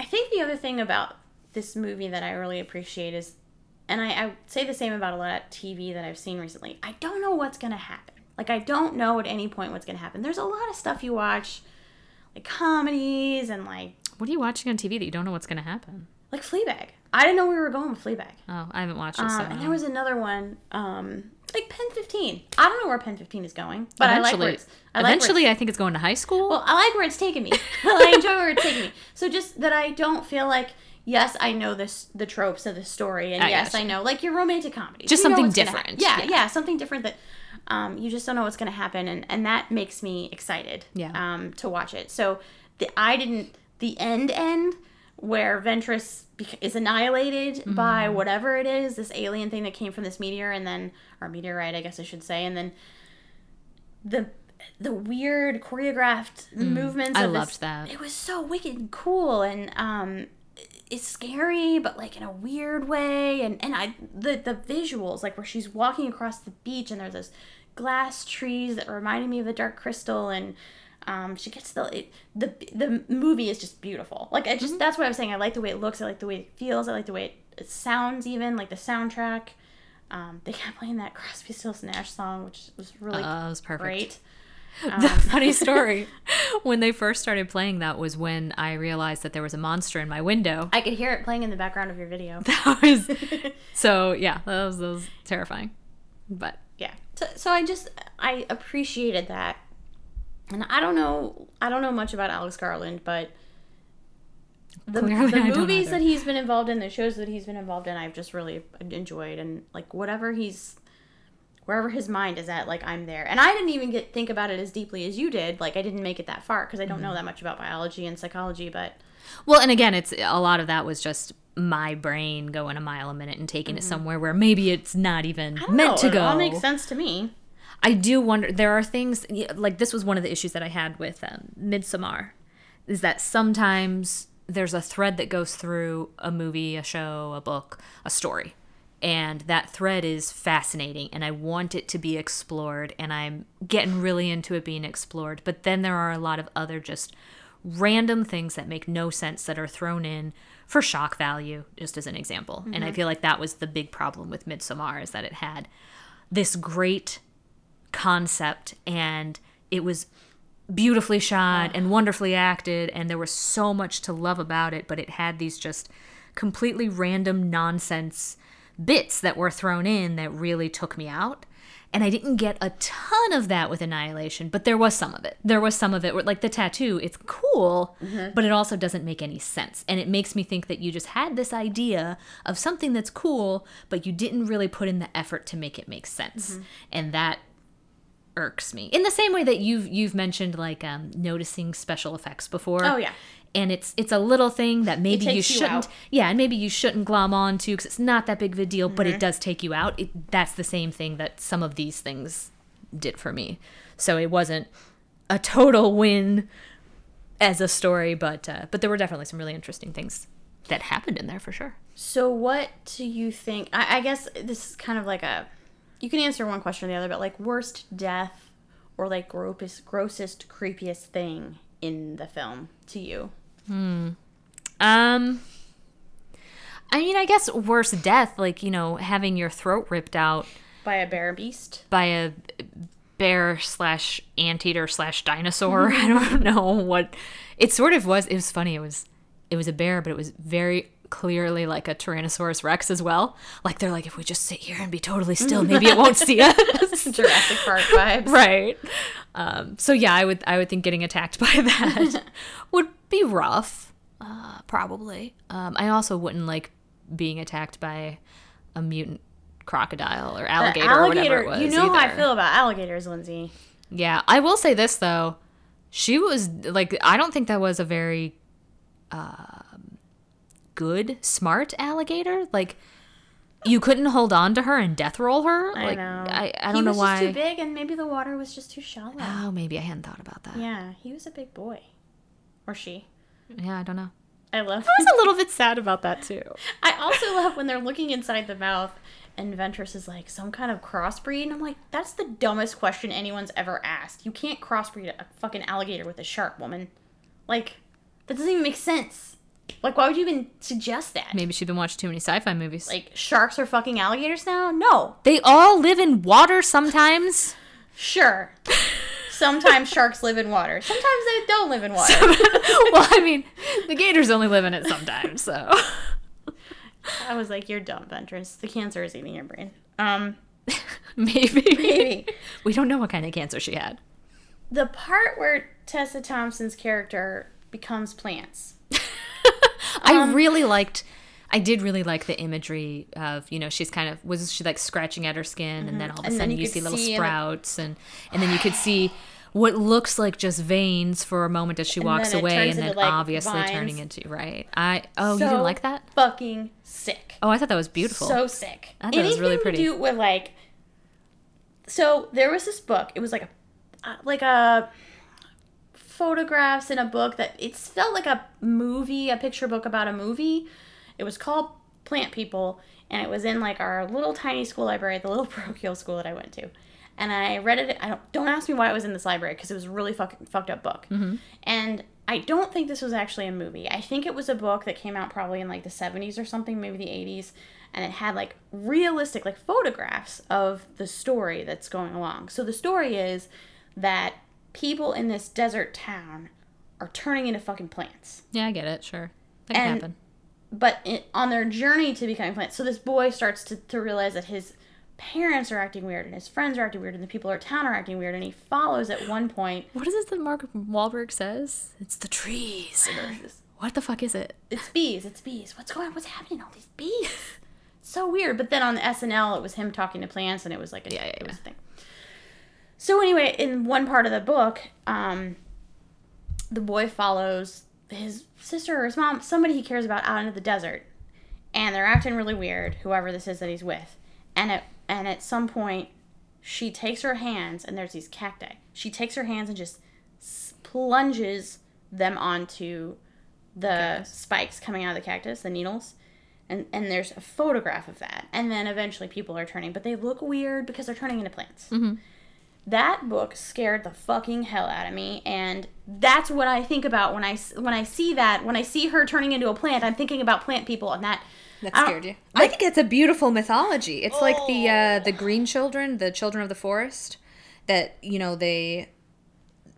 I think the other thing about this movie that I really appreciate is, and I, I say the same about a lot of TV that I've seen recently. I don't know what's gonna happen. Like I don't know at any point what's gonna happen. There's a lot of stuff you watch, like comedies and like What are you watching on TV that you don't know what's gonna happen? like Fleabag. I didn't know we were going with Fleabag. Oh, I haven't watched it. Um, so and there was another one, um, like Pen 15. I don't know where Pen 15 is going, but I like where eventually, it's. I like where it's- I think it's going to high school. Well, I like where it's taking me. I enjoy where it's taking me. So just that I don't feel like yes, I know this the tropes of the story, and I yes, gotcha. I know like your romantic comedy. Just something what's gonna hap- different. Yeah, Yeah. yeah, something different that um, you just don't know what's going to happen, and and that makes me excited. Yeah. Um, to watch it. So the I didn't the end end where Ventress is annihilated by Mm-hmm. whatever it is, this alien thing that came from this meteor, and then or meteorite, I guess I should say, and then the the weird choreographed movements. Mm, I of this- loved that. It was so wicked and cool, and um, it's scary, but like in a weird way. And and I the the visuals, like where she's walking across the beach, and there's those glass trees that reminded me of the Dark Crystal, and um, she gets the it, the the movie is just beautiful. Like I just Mm-hmm. that's what I was saying. I like the way it looks. I like the way it feels. I like the way it, it sounds. Even like the soundtrack. Um, they kept playing that Crosby, Stills, Nash song, which was really Oh, it was perfect. great. the funny story when they first started playing that was when I realized that there was a monster in my window. I could hear it playing in the background of your video. That was so yeah, that was, that was terrifying. But yeah. So, so I just I appreciated that, and I don't know I don't know much about Alex Garland, but the, Clearly the movies that he's been involved in, the shows that he's been involved in, I've just really enjoyed, and like whatever he's wherever his mind is at, like I'm there. And I didn't even get think about it as deeply as you did. Like I didn't make it that far because I don't Mm-hmm. know that much about biology and psychology, but well, and again, it's a lot of that was just my brain going a mile a minute and taking it somewhere where maybe it's not even Mm-hmm. Meant know, to it go. all makes sense to me. I do wonder. There are things like this was one of the issues that I had with um, Midsommar, is that sometimes there's a thread that goes through a movie, a show, a book, a story, and that thread is fascinating, and I want it to be explored, and I'm getting really into it being explored. But then there are a lot of other just random things that make no sense that are thrown in for shock value, just as an example. And I feel like that was the big problem with Midsommar is that it had this great concept and it was beautifully shot and wonderfully acted and there was so much to love about it but it had these just completely random nonsense bits that were thrown in that really took me out and I didn't get a ton of that with Annihilation, but there was some of it. There was some of it where, like the tattoo, it's cool, mm-hmm. but it also doesn't make any sense. And it makes me think that you just had this idea of something that's cool, but you didn't really put in the effort to make it make sense. Mm-hmm. And that irks me. In the same way that you've you've mentioned like um, noticing special effects before. Oh, yeah. And it's it's a little thing that maybe you shouldn't out. yeah, and maybe you shouldn't glom on to because it's not that big of a deal, but Mm-hmm. it does take you out. It, that's the same thing that some of these things did for me. So it wasn't a total win as a story, but uh, but there were definitely some really interesting things that happened in there for sure. So, what do you think? I, I guess this is kind of like a. You can answer one question or the other, but like worst death or like grossest, grossest, creepiest thing in the film to you. Um, I mean, I guess worse death, like you know, having your throat ripped out By a bear beast. by a bear slash anteater slash dinosaur. I don't know what it sort of was. It was funny. It was it was a bear, but it was very clearly like a Tyrannosaurus Rex as well. Like they're like, if we just sit here and be totally still, maybe it won't see us. Jurassic Park vibes. right. Um, so yeah, I would I would think getting attacked by that would be rough. Uh, probably. Um, I also wouldn't like being attacked by a mutant crocodile or The alligator, or whatever it was. you know how I feel about alligators, Lindsay. Yeah, I will say this though. She was like I don't think that was a very um good, smart alligator. Like you couldn't hold on to her and death roll her. I know. I, I don't know was why. Just too big, and maybe the water was just too shallow. Oh, maybe I hadn't thought about that. Yeah, Yeah, he was a big boy, or she. Yeah, I don't know. I love. I was a little bit sad about that too. I also love when they're looking inside the mouth and Ventress is like some kind of crossbreed, and I'm like, that's the dumbest question anyone's ever asked. You can't crossbreed a fucking alligator with a shark, woman. Like, that doesn't even make sense. Like, why would you even suggest that? Maybe she'd been watching too many sci-fi movies. Like, sharks are fucking alligators now? No. they all live in water sometimes. Sure. Sometimes sharks live in water. Sometimes they don't live in water. well, I mean, the gators only live in it sometimes, so I was like, you're dumb, Ventress. The cancer is eating your brain. Um, maybe. maybe. We don't know what kind of cancer she had. the part where Tessa Thompson's character becomes plants. I Um, really liked. I did really like the imagery of you know she's kind of was she like scratching at her skin and then all of a Mm-hmm. And sudden you you, see little see sprouts and and then you could see what looks like just veins for a moment as she And walks away and then like, obviously vines. turning into right. I oh you didn't like that? Fucking sick. Oh I thought that was beautiful. So sick. I thought it was really pretty. to do with like. So there was this book. It was like a, uh, like a photographs in a book that it felt like a movie, a picture book about a movie. It was called Plant People, and it was in like our little tiny school library, the little parochial school that I went to. And I read it. I don't don't ask me why it was in this library because it was a really fucking fucked up book. Mm-hmm. And I don't think this was actually a movie. I think it was a book that came out probably in like the 70s or something, maybe the 80s, and it had like realistic like photographs of the story that's going along. So the story is that people in this desert town are turning into fucking plants. yeah, I get it. Sure, that can And- happen. But it, on their journey to becoming plants, so this boy starts to, to realize that his parents are acting weird and his friends are acting weird and the people in town are acting weird and he follows at one point What is it that Mark Wahlberg says? It's the trees. What the fuck is it? it's bees, it's bees. What's going on? What's happening? All these bees. so weird. But then on the SNL, it was him talking to plants, and it was like a, Yeah, yeah, it was yeah. a thing. So anyway, in one part of the book, um, the boy follows his sister or his mom, somebody he cares about, out into the desert, and they're acting really weird. Whoever this is that he's with, and at and at some point, she takes her hands and there's these cacti. She takes her hands and just plunges them onto the spikes coming out of the cactus, the needles. And, and there's a photograph of that. And then eventually people are turning, but they look weird because they're turning into plants. That book scared the fucking hell out of me, and that's what I think about when I when I see that when I see her turning into a plant. I'm thinking about plant people, and that That I scared you. I think it's a beautiful mythology. It's like the uh, the green children, the children of the forest, that you know they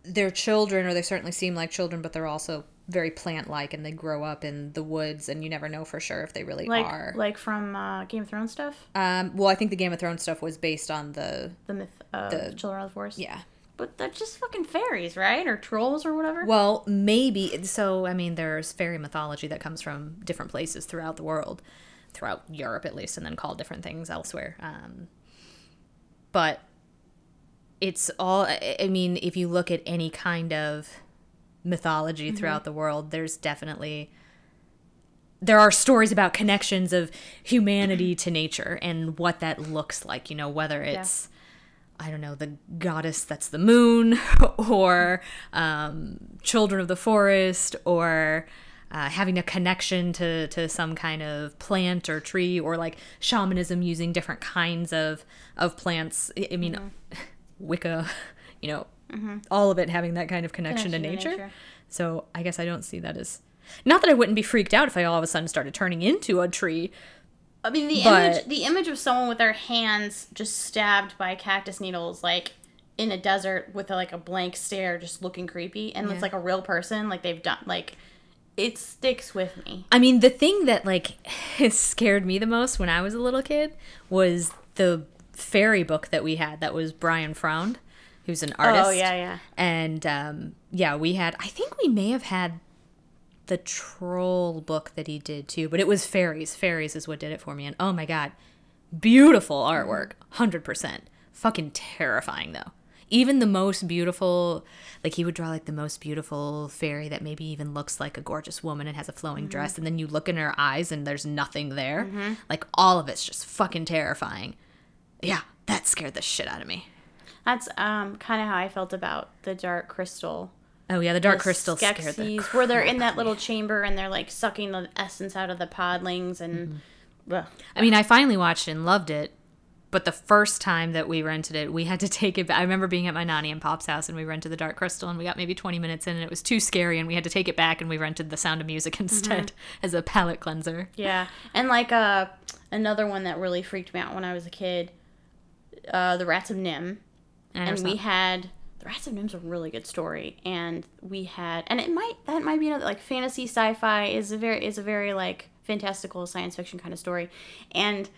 they're children, or they certainly seem like children, but they're also very plant like, and they grow up in the woods, and you never know for sure if they really like are. like from uh, Game of Thrones stuff, um, well, I think the Game of Thrones stuff was based on the the myth of The- Children of the Forest. yeah. but they're just fucking fairies, right? Or trolls or whatever. Well, maybe. So, I mean, there's fairy mythology that comes from different places throughout the world, throughout Europe at least, and then called different things elsewhere. Um, but it's all, I I mean, if you look at any kind of mythology throughout the world, there's definitely. There are stories about connections of humanity to nature and what that looks like, you know, whether it's. I don't know, the goddess that's the moon, or um, children of the forest, or uh, having a connection to, to some kind of plant or tree, or like shamanism using different kinds of, of plants. I mean, Mm-hmm. Wicca, you know, all of it having that kind of connection, to Connection to nature. nature. So I guess I don't see that as. Not that I wouldn't be freaked out if I all of a sudden started turning into a tree. I mean, the But- image the image of someone with their hands just stabbed by cactus needles, like in a desert with a, like a blank stare, just looking creepy, and Yeah. it's like a real person, like they've done, like it sticks with me. I mean, the thing that like scared me the most when I was a little kid was the fairy book that we had. That was Brian Froud, who's an artist. Oh yeah, yeah. And um, yeah, we had. I think we may have had the troll book that he did too, but it was fairies. Fairies is what did it for me. And oh my god, beautiful artwork, hundred percent. Fucking terrifying though. Even the most beautiful, like he would draw like the most beautiful fairy that maybe even looks like a gorgeous woman and has a flowing dress, and then you look in her eyes and there's nothing there. Like all of it's just fucking terrifying. Yeah, that scared the shit out of me. That's um kind of how I felt about the Dark Crystal. Oh yeah, the dark the crystal scared the where they're in that little chamber and they're like sucking the essence out of the podlings and. Ugh. I mean, I finally watched and loved it, but the first time that we rented it, we had to take it. ba- I remember being at my nanny and pop's house, and we rented the Dark Crystal, and we got maybe twenty minutes in, and it was too scary, and we had to take it back, and we rented The Sound of Music instead as a palate cleanser. Yeah, and like uh, another one that really freaked me out when I was a kid, uh, the Rats of NIMH, and we had Rats of NIMH's a really good story, and we had, and it might that might be another like fantasy sci-fi is a very is a very like fantastical science fiction kind of story, and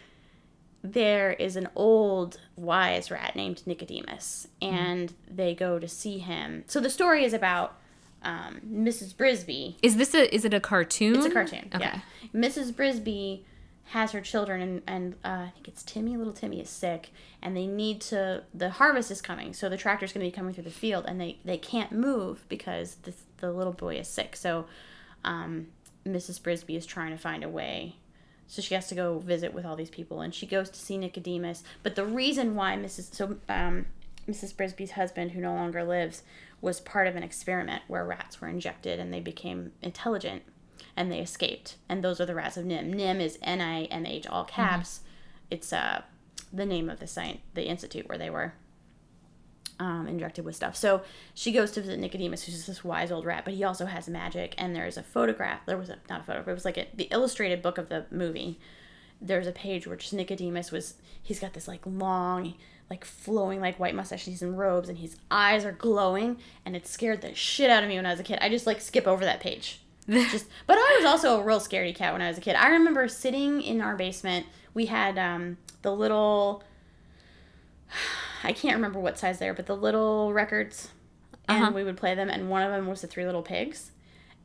there is an old wise rat named Nicodemus, and they go to see him. So the story is about um, Mrs. Brisby, Is this a? Is it a cartoon? it's a cartoon. Okay. Yeah. Mrs. Brisby has her children, and, and uh, I think it's Timmy. Little Timmy is sick, and they need to. The harvest is coming, so the tractor's going to be coming through the field, and they they can't move because the the little boy is sick. So, um, Mrs. Brisby is trying to find a way. So she has to go visit with all these people, and she goes to see Nicodemus. But the reason why Mrs. So um, Mrs. Brisby's husband, who no longer lives, was part of an experiment where rats were injected and they became intelligent and they escaped. And those are the rats of NIMH. NIMH is N I M H, all caps. It's uh, the name of the science, the institute where they were um, injected with stuff. So she goes to visit Nicodemus, who's this wise old rat, but he also has magic. And there's a photograph. There was a not a photograph. It was like a, the illustrated book of the movie. There's a page where just Nicodemus was. He's got this like long, like flowing like white mustache. And he's in robes, and his eyes are glowing, and it scared the shit out of me when I was a kid. I just like skip over that page. just, but I was also a real scaredy cat when I was a kid. I remember sitting in our basement. We had um, the little I can't remember what size they are, but the little records, and Uh-huh. we would play them. And one of them was the Three Little Pigs,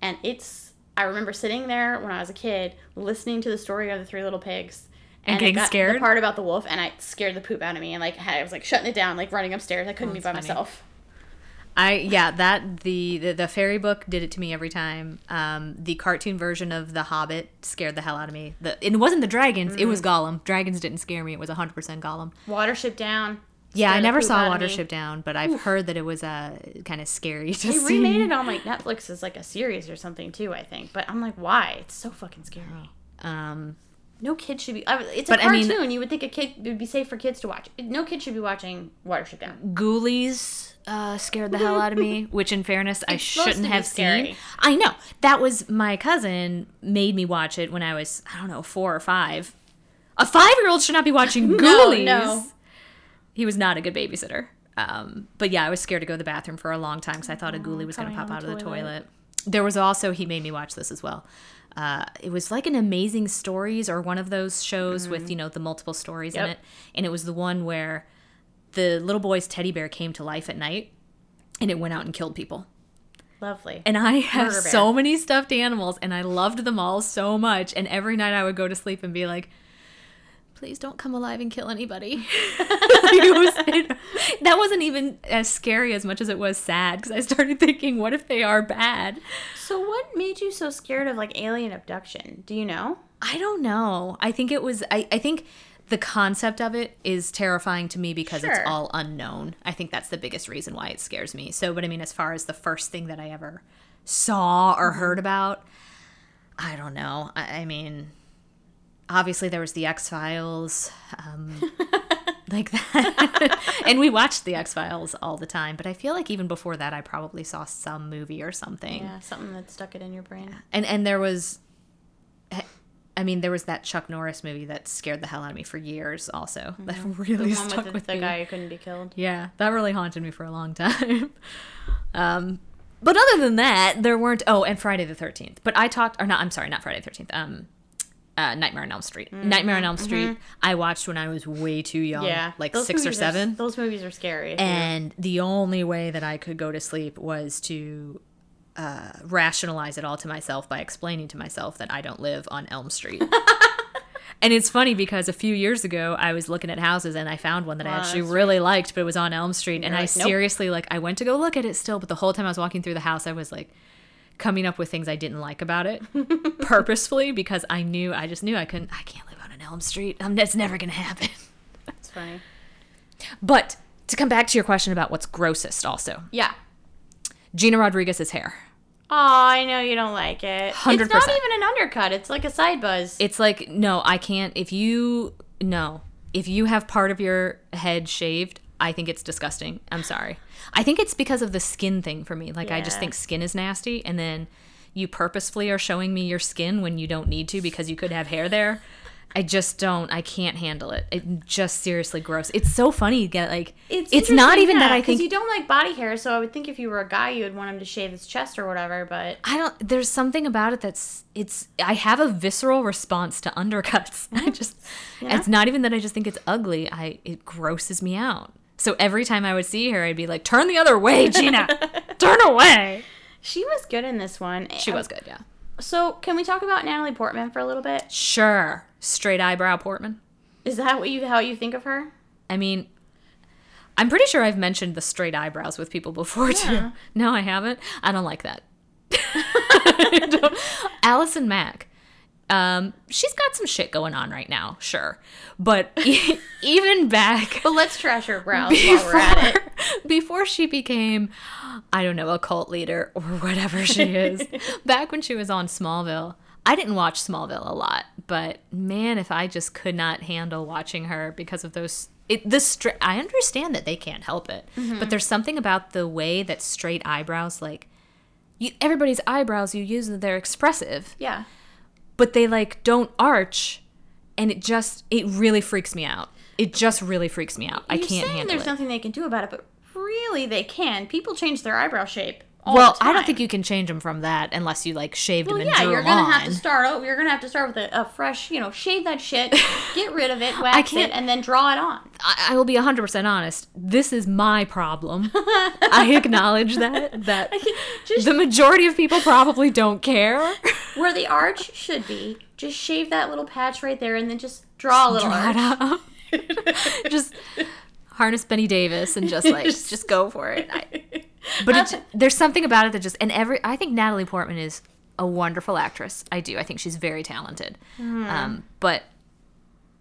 and it's. I remember sitting there when I was a kid, listening to the story of the Three Little Pigs, And it getting scared? The part about the wolf, and I scared the poop out of me, and like I was like shutting it down, like running upstairs. I couldn't be by Oh, funny. myself. I yeah that the, the the fairy book did it to me every time. Um, the cartoon version of The Hobbit scared the hell out of me. The it wasn't the dragons; it was Mm. Gollum. Dragons didn't scare me. It was hundred percent Gollum. Watership Down. Yeah, I never saw out of me. Watership Down, but I've heard that it was uh, kind of scary to They see. remade it on like Netflix as like a series or something too, I think. But I'm like, why? It's so fucking scary. Um, No kid should be. I, it's a But I mean- cartoon. you would think a kid it would be safe for kids to watch. No kid should be watching Watership Down. Ghoulies uh, scared the hell out of me, which in fairness I shouldn't have scary. seen. I know. That was my cousin made me watch it when I was, I don't know, four or five. A five year old should not be watching Ghoulies. no. He was not a good babysitter. Um, but yeah, I was scared to go to the bathroom for a long time because I thought a ghoulie was going to pop out of the toilet. There was also, he made me watch this as well. Uh, it was like an amazing stories or one of those shows with, you know, the multiple stories in Mm-hmm. It. And it was the one where the little boy's teddy bear came to life at night and it went out and killed people. Lovely. And I have so many stuffed animals and I loved them all so much. And every night I would go to sleep and be like, please don't come alive and kill anybody. That wasn't even as scary as much as it was sad because I started thinking, what if they are bad? so what made you so scared of like alien abduction? Do you know? I don't know. I think it was, I, I think the concept of it is terrifying to me because it's all unknown. I think that's the biggest reason why it scares me. So, but I mean, as far as the first thing that I ever saw or mm-hmm. heard about, I don't know. I, I mean, obviously there was the X Files, um, like that, and we watched the X Files all the time. But I feel like even before that, I probably saw some movie or something. Yeah, something that stuck it in your brain. And and there was, I mean, there was that Chuck Norris movie that scared the hell out of me for years. Also, that The really one stuck with with, the, the me. guy who couldn't be killed. Yeah, that really haunted me for a long time. um, but other than that, there weren't. Oh, and Friday the Thirteenth. But I talked, or not. I'm sorry, not Friday the Thirteenth. Um, uh, Nightmare on Elm Street. Nightmare on Elm Street. I watched when I was way too young. Mm-hmm. Yeah, like those six or movies are- seven. those movies are scary. And the only way that I could go to sleep was to uh, rationalize it all to myself by explaining to myself that I don't live on Elm Street. and it's funny because a few years ago I was looking at houses and I found one that I actually really liked, but it was on Elm Street. And I like, nope. seriously like I went to go look at it still, but the whole time I was walking through the house, I was like coming up with things I didn't like about it purposefully because I knew I just knew I couldn't I can't live on an Elm Street. Um, that's never gonna happen. it's funny. But to come back to your question about what's grossest, also Yeah. Gina Rodriguez's hair. Oh, I know you don't like it. It's not even an undercut. It's like a side buzz. It's like no, I can't. If you no, if you have part of your head shaved, I think it's disgusting. I'm sorry. I think it's because of the skin thing for me. Like I just think skin is nasty, and then you purposefully are showing me your skin when you don't need to because you could have hair there. I just don't. I can't handle it. It just seriously gross. It's so funny. to Get like it's, not interesting, even that I think you don't like body hair, so I would think if you were a guy, you would want him to shave his chest or whatever. But I don't. There's something about it that's. It's. I have a visceral response to undercuts. I just. It's not even that I just think it's ugly. I. It grosses me out. So every time I would see her, I'd be like, "Turn the other way, Gina. Turn away." she was good in this one. She um, was good, yeah. So, can we talk about Natalie Portman for a little bit? Sure. Straight eyebrow Portman. Is that what you how you think of her? I mean, I'm pretty sure I've mentioned the straight eyebrows with people before too. No, I haven't. I don't like that. Don't- Allison Mack. Um, she's got some shit going on right now, sure, but even back But let's trash her brows while we're at it. before she became, I don't know, a cult leader or whatever she is, back when she was on Smallville, I didn't watch Smallville a lot, but man, if I just could not handle watching her because of those. It, the stra- I understand that they can't help it, but there's something about the way that straight eyebrows, like, you, everybody's eyebrows you use, they're expressive, Yeah. But they like don't arch, and it just it really freaks me out. It just really freaks me out. I You're can't saying handle there's it. nothing they can do about it, but really they can. People change their eyebrow shape. Well, I don't think you can change them from that unless you like shaved Well, them yeah, you're gonna on. have to start. Oh, you're gonna have to start with a, a fresh, you know, shave that shit, get rid of it, wax can't- it, and then draw it on. I, I will be 100% honest. This is my problem. I acknowledge that that Just the majority of people probably don't care. where the arch should be, just shave that little patch right there, and then just draw a little Draw it arch. up. just harness Bette Davis and just like just go for it. I, but there's something about it that just and every I think Natalie Portman is a wonderful actress. I do. I think she's very talented. Um, but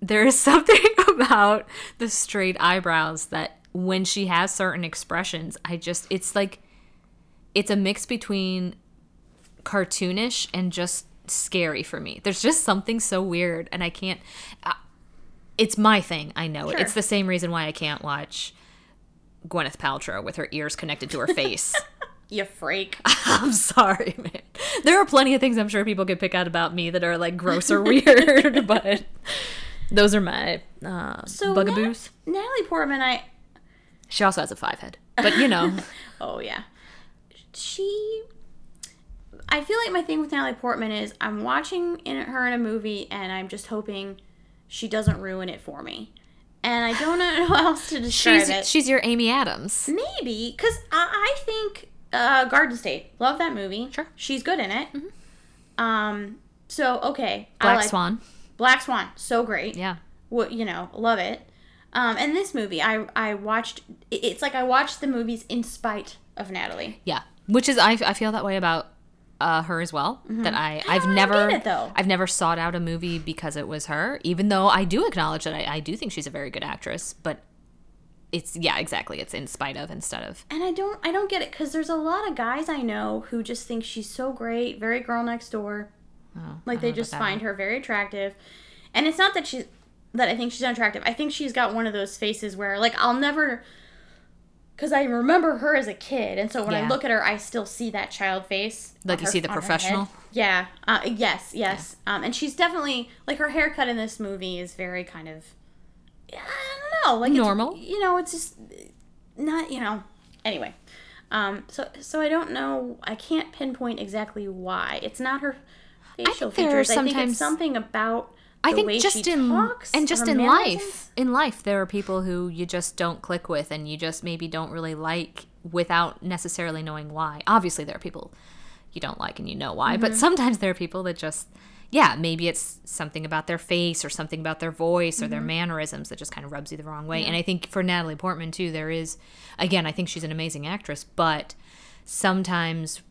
there is something about the straight eyebrows that when she has certain expressions, I just it's like it's a mix between cartoonish and just scary for me. There's just something so weird and I can't uh, it's my thing. I know it. It's the same reason why I can't watch Gwyneth Paltrow with her ears connected to her face. You freak. I'm sorry, man. There are plenty of things I'm sure people could pick out about me that are like gross or weird, but those are my uh, So bugaboos. Na- Natalie Portman, I She also has a five head, but you know, oh yeah, she. I feel like my thing with Natalie Portman is I'm watching in her in a movie and I'm just hoping she doesn't ruin it for me, and I don't know how else to describe she's it. she's your Amy Adams. Maybe because I, I think uh, Garden State, love that movie. Sure. Mm-hmm. she's good in it. Um. So okay, Black like- Swan. Black Swan, so great. Yeah. what you know love it um and this movie i i watched it's like i watched the movies in spite of natalie Yeah. Which is I, I feel that way about uh, her as well. That I I've don't never it, though. I've never sought out a movie because it was her. Even though I do acknowledge that I, I do think she's a very good actress, but it's yeah exactly it's in spite of instead of and i don't i don't get it because there's a lot of guys i know who just think she's so great very girl next door oh, like they just find her very attractive and it's not that she's that i think she's unattractive i think she's got one of those faces where like i'll never because i remember her as a kid and so when i look at her i still see that child face Like you her- see the professional? yeah uh, yes yes. Um, and she's definitely like her haircut in this movie is very kind of i don't know like Normal? you know it's just not you know. Anyway um so so i don't know i can't pinpoint exactly why. It's not her facial are features. I think it's something about I think just in talks, and just in mannerisms. life, in life, there are people who you just don't click with, and you just maybe don't really like without necessarily knowing why. Obviously, there are people you don't like, and you know why. Mm-hmm. But sometimes there are people that just, yeah, maybe it's something about their face or something about their voice or their Mm-hmm. mannerisms that just kind of rubs you the wrong way. And I think for Natalie Portman too, there is, again, I think she's an amazing actress, but sometimes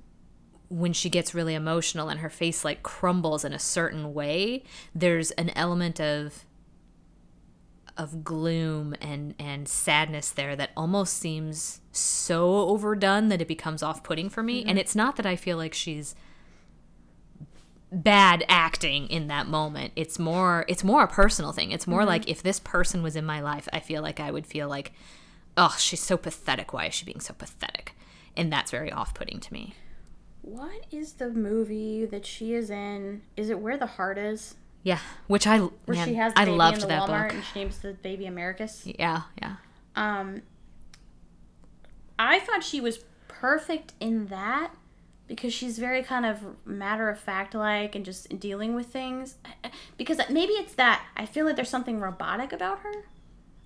when she gets really emotional and her face like crumbles in a certain way there's an element of of gloom and and sadness there that almost seems so overdone that it becomes off-putting for me. And mm-hmm. it's not that I feel like she's bad acting in that moment. It's more it's more a personal thing. It's more mm-hmm. like if this person was in my life I feel like I would feel like oh she's so pathetic. Why is she being so pathetic? And that's very off-putting to me what is the movie that she is in? Is it where the heart is? Yeah, which I where man, she has the I baby loved in the that walmart book. and she names the baby americus? Yeah, yeah. um i thought she was perfect in that because she's very kind of matter of fact like and just dealing with things. Because maybe it's that i feel like there's something robotic about her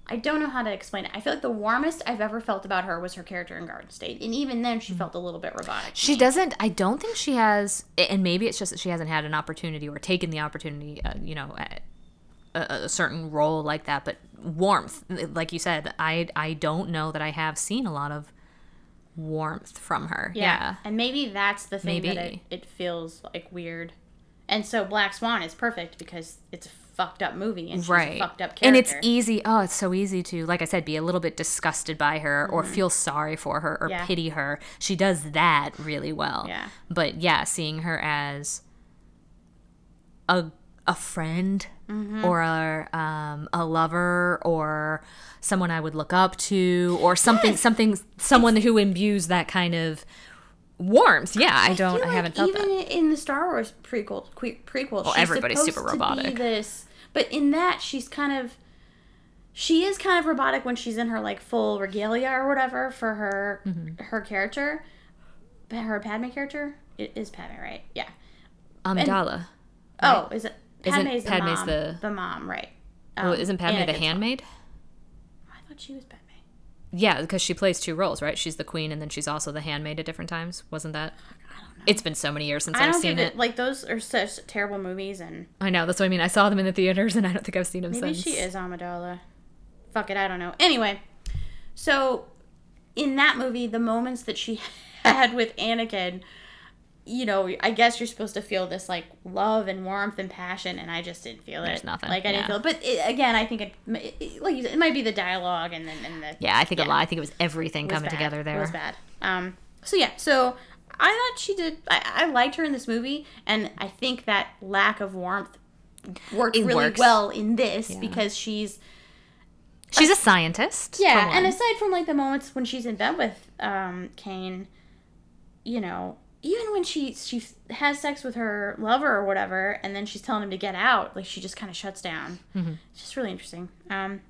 i don't know how to explain it i feel like the warmest i've ever felt about her was her character in garden state and even then she felt a little bit robotic She doesn't. I don't think she has, and maybe it's just that she hasn't had an opportunity or taken the opportunity. Uh, you know, a, a certain role like that. But warmth, like you said, I I don't know that I have seen a lot of warmth from her. Yeah. And maybe that's the thing that it, it feels like weird. And so Black Swan is perfect because it's a fucked up movie and she's right a fucked up character. and it's easy oh it's so easy to like i said be a little bit disgusted by her or feel sorry for her or Mm-hmm. Yeah. pity her she does that really well Yeah. but yeah seeing her as a a friend Mm-hmm. or a um, a lover or someone I would look up to or something something someone who imbues that kind of warmth yeah I, don't I haven't felt even that in the Star Wars prequel que- prequel, she's everybody's super robotic. this, but in that she's kind of she is kind of robotic when she's in her like full regalia or whatever for her Mm-hmm. her character, her Padme character. It is Padme, right? Yeah. Amidala Oh, is it? Isn't Padme's the Padme's mom. the- the mom, right? oh Um, isn't Padme the Anakin's mom. handmaid I thought she was Padme. Yeah, because she plays two roles, right? She's the queen and then she's also the handmaid at different times. Wasn't that? It's been so many years since I've seen it. it. Like those are such terrible movies, and I know that's what I mean. I saw them in the theaters, and I don't think I've seen them since. maybe since. she is Amidala. Fuck it, I don't know. Anyway, so in that movie, the moments that she had with Anakin, you know, I guess you're supposed to feel this like love and warmth and passion, and I just didn't feel it. There's nothing, Like I didn't feel it. But it, again, I think it, it, like you said, it might be the dialogue and then and the Yeah, I think Yeah. a lot. I think it was everything it was coming bad. together there. It was bad. Um. So yeah. So I thought she did. I, I liked her in this movie, and I think that lack of warmth worked It really works. well in this because she's She's a scientist. yeah. And aside from like the moments when she's in bed with um Kane, you know, even when she she has sex with her lover or whatever, and then she's telling him to get out, like she just kind of shuts down. Mm-hmm. It's just really interesting. Um,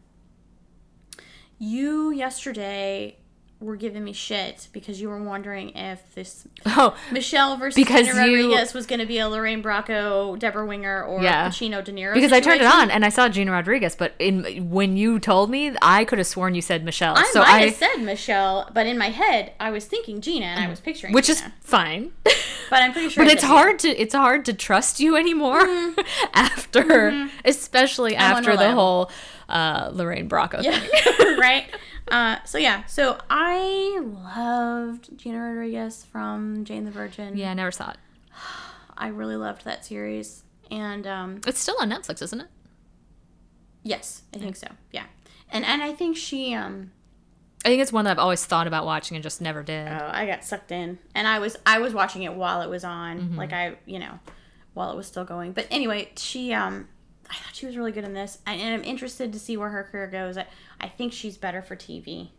you yesterday were giving me shit because you were wondering if this oh, Michelle versus Because Gina you- Rodriguez was going to be a Lorraine Bracco, Debra Winger, or Yeah. Pacino De Niro. because I turned it on and I saw Gina Rodriguez, but in when you told me, I could have sworn you said Michelle. I so might I, have said Michelle, but in my head I was thinking Gina, and I was picturing which is fine. But I'm pretty sure. but it's hard to it's hard to trust you anymore after, especially after the whole uh, Lorraine Bracco Gina. thing. Right. Uh, so yeah, so I loved Gina Rodriguez from Jane the Virgin. Yeah, I never saw it. I really loved that series, and um, It's still on Netflix, isn't it? yes, I think so. Yeah, and and I think she um. I think it's one that I've always thought about watching and just never did. Oh, I got sucked in, and I was I was watching it while it was on, Mm-hmm. like I you know, while it was still going. But anyway, she um, I thought she was really good in this, and, and I'm interested to see where her career goes. I, I think she's better for TV.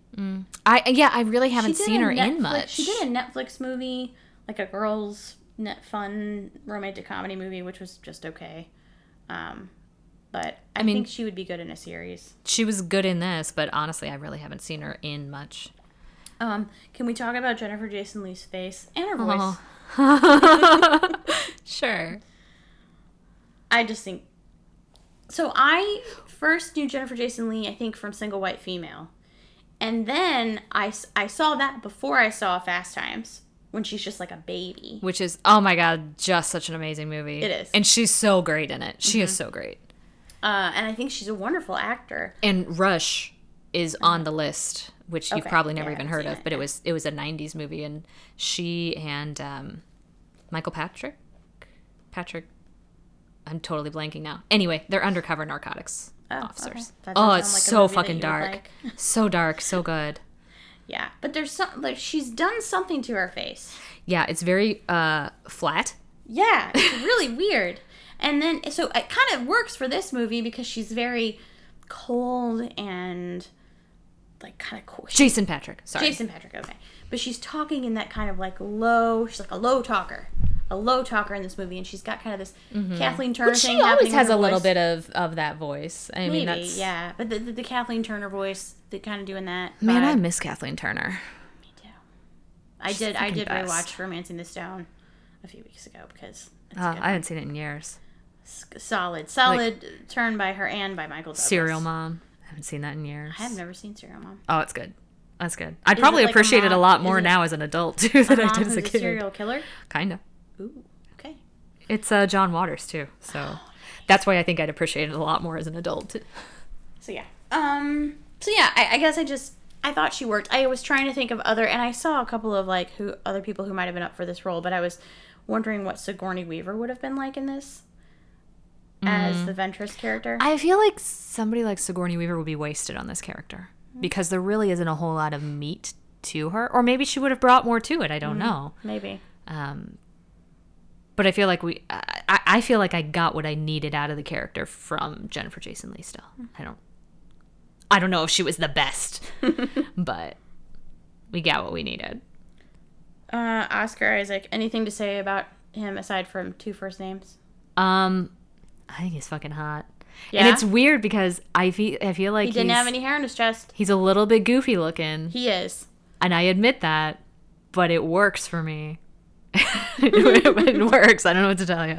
I yeah, I really haven't seen her in much. She did a Netflix movie, like a girls' net fun romantic comedy movie, which was just okay. Um, but I, mean- think she would be good in a series. she was good in this, but honestly, I really haven't seen her in much. Um, can we talk about Jennifer Jason Leigh's face and her voice? Oh. Sure. I just think. So I first knew Jennifer Jason Leigh, I think, from Single White Female, and then I, I saw that before I saw Fast Times when she's just like a baby. Which is oh my god, just such an amazing movie. It is. and she's so great in it. She is so great. Uh, and I think she's a wonderful actor. And Rush is on the list, which you've probably never Yeah, even heard of, it, but it was it was a '90s movie, and she and um, Michael Patrick, Patrick, I'm totally blanking now. Anyway, they're undercover narcotics Oh, officers. okay. Oh, it's like so fucking dark, like. so dark, so good. Yeah, but there's some like she's done something to her face. Yeah, it's very uh, flat. Yeah, it's really weird. And then so it kind of works for this movie because she's very cold and like kind of cool. Jason Patric, sorry. Jason Patric, okay. But she's talking in that kind of like low. She's like a low talker, a low talker in this movie, and she's got kind of this Kathleen Turner But thing. Mm-hmm. she always has a little bit of, of that voice. I mean, that's yeah. But the, the, the Kathleen Turner voice, the kind of doing that. Man, vibe. I miss Kathleen Turner. Me too. I did. I did best. rewatch *Romancing the Stone* a few weeks ago because Uh. I haven't seen it in years. S- solid, solid turn by her and by Michael Douglas. Serial Mom. I haven't seen that in years. I have never seen *Serial Mom*. Oh, it's good. That's good. I'd Is probably it like a appreciate it a lot more now as an adult too than I did as a kid. serial killer. Kind of. Ooh, okay. It's uh, John Waters too, so that's why I think I'd appreciate it a lot more as an adult. So yeah. Um. So yeah, I, I guess I just I thought she worked. I was trying to think of other, and I saw a couple of like who other people who might have been up for this role, but I was wondering what Sigourney Weaver would have been like in this as the Ventress character. I feel like somebody like Sigourney Weaver would be wasted on this character because there really isn't a whole lot of meat to her, or maybe she would have brought more to it. I don't know. Maybe. Um, but I feel like we, I, I I feel like I got what I needed out of the character from Jennifer Jason Leigh. Still, I don't, I don't know if she was the best, but we got what we needed. Uh, Oscar Isaac. Anything to say about him aside from two first names? Um, I think he's fucking hot, Yeah. and it's weird because I feel I feel like He didn't he's, have any hair on his chest. he's a little bit goofy looking, He is. and I admit that, but it works for me. it works. I don't know what to tell you.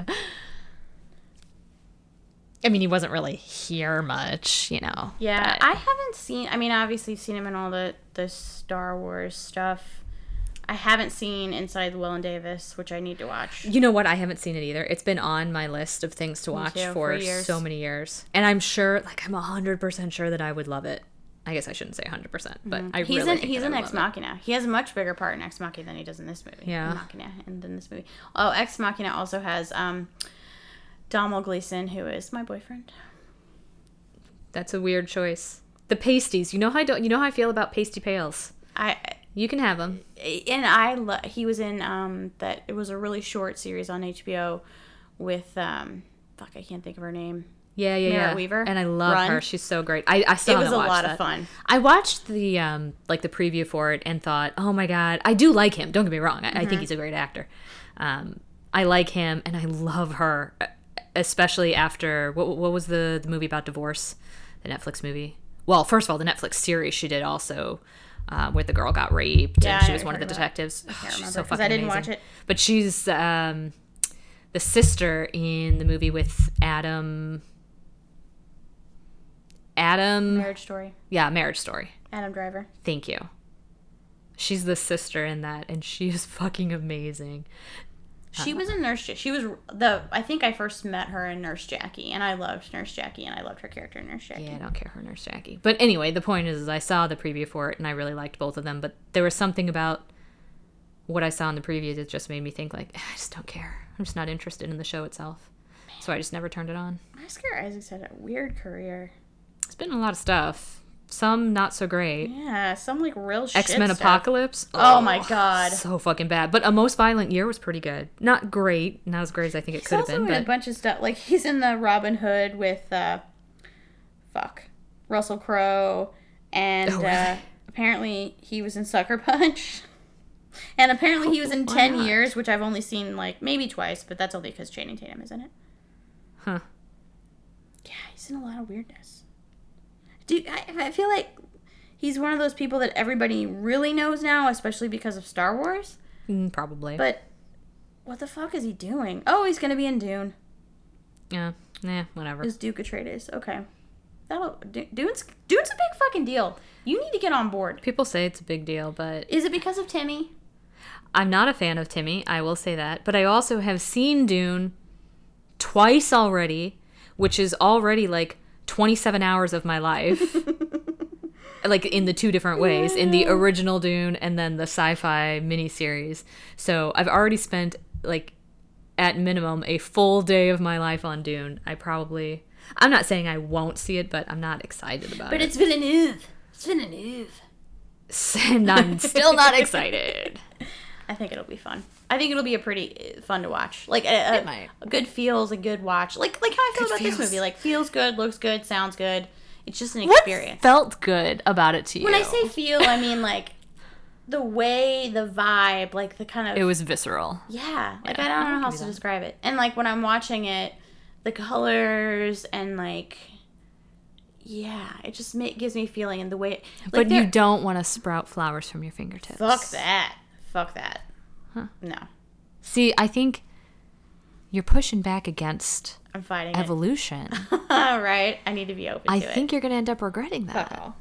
I mean, he wasn't really here much, you know. Yeah, but- I haven't seen. I mean, obviously, I've seen him in all the the Star Wars stuff. I haven't seen Inside Llewyn Davis, which I need to watch. You know what? I haven't seen it either. It's been on my list of things to watch too, for, for so many years. And I'm sure, like, I'm 100% sure that I would love it. I guess I shouldn't say 100%, but I Mm-hmm. he's really think he's I Ex love it. Machina. He has a much bigger part in Ex Machina than he does in this movie. Yeah. Machina and in this movie. Oh, Ex Machina also has um, Domhnall Gleeson, who is my boyfriend. That's a weird choice. The pasties. You know how I don't. You know how I feel about pasty pails. I You can have them. and I lo- he was in um that it was a really short series on HBO with um fuck I can't think of her name. Yeah, yeah, Merritt yeah. Wever? and I love Run. her. She's so great. I, I still It was a lot of fun. I watched the um like the preview for it and thought, oh my god, I do like him. Don't get me wrong. I, I Mm-hmm. think he's a great actor. Um, I like him and I love her, especially after what what was the the movie about divorce, the Netflix movie. Well, first of all, the Netflix series she did also. Uh, where the girl got raped Yeah, and she was one of the that. detectives. I can't remember so fucking I didn't amazing. watch it. But she's um, the sister in the movie with Adam. Adam. Marriage Story. Yeah, Marriage Story. Adam Driver. Thank you. She's the sister in that, and she is fucking amazing. She was in Nurse. She was the. I think I first met her in Nurse Jackie, and I loved Nurse Jackie, and I loved her character in Nurse Jackie. Yeah, I don't care for Nurse Jackie. But anyway, the point is, is I saw the preview for it, and I really liked both of them. But there was something about what I saw in the preview that just made me think, like, ah, I just don't care. I'm just not interested in the show itself. So I just never turned it on. Oscar Isaac's had a weird career. Been a lot of stuff. Some not so great. Yeah, some like real shit X Men. Apocalypse. Oh my God. so fucking bad. But a most violent year was pretty good. Not great, not as great as I think it could have been. in a bunch of stuff. Like he's in the Robin Hood with uh, fuck, Russell Crowe, and Oh, uh, apparently he was in Sucker Punch. And apparently he was in Why Ten not? Years, which I've only seen like maybe twice, but that's only because Channing Tatum is in it. huh? Yeah, he's in a lot of weirdness. Dude, I, I feel like he's one of those people that everybody really knows now, especially because of Star Wars. Mm, probably. But what the fuck is he doing? Oh, he's gonna be in Dune. yeah, nah, whatever. Is Duke Atreides? Okay, that'll Dune's Dune's a big fucking deal. You need to get on board. People say it's a big deal, but Is it because of Timmy? I'm not a fan of Timmy. I will say that. But I also have seen Dune twice already, which is already like 27 hours of my life. like in the two different ways in the original Dune and then the sci fi miniseries. So I've already spent like at minimum a full day of my life on Dune. I probably. I'm not saying I won't see it, but I'm not excited about But it. But it's Villeneuve. It's Villeneuve. And I'm still not excited. I think it'll be fun. I think it'll be a pretty uh, fun to watch. Like a, a, It might. a good feels, a good watch. Like like how I feel Good about feels. this movie. Like feels good, looks good, sounds good. It's just an experience. What experience. felt good about it to you? When I say feel, I mean like the way, the vibe, like the kind of it was visceral. yeah. Like Yeah, I don't I know how else to that. describe it. And like when I'm watching it, the colors and like yeah, it just ma- gives me a feeling and the way. Like but you don't want to sprout flowers from your fingertips. fuck that. Fuck that. No, See, I think you're pushing back against I'm fighting evolution. All right, I need to be open I to it. think you're going to end up regretting Fuck that. all.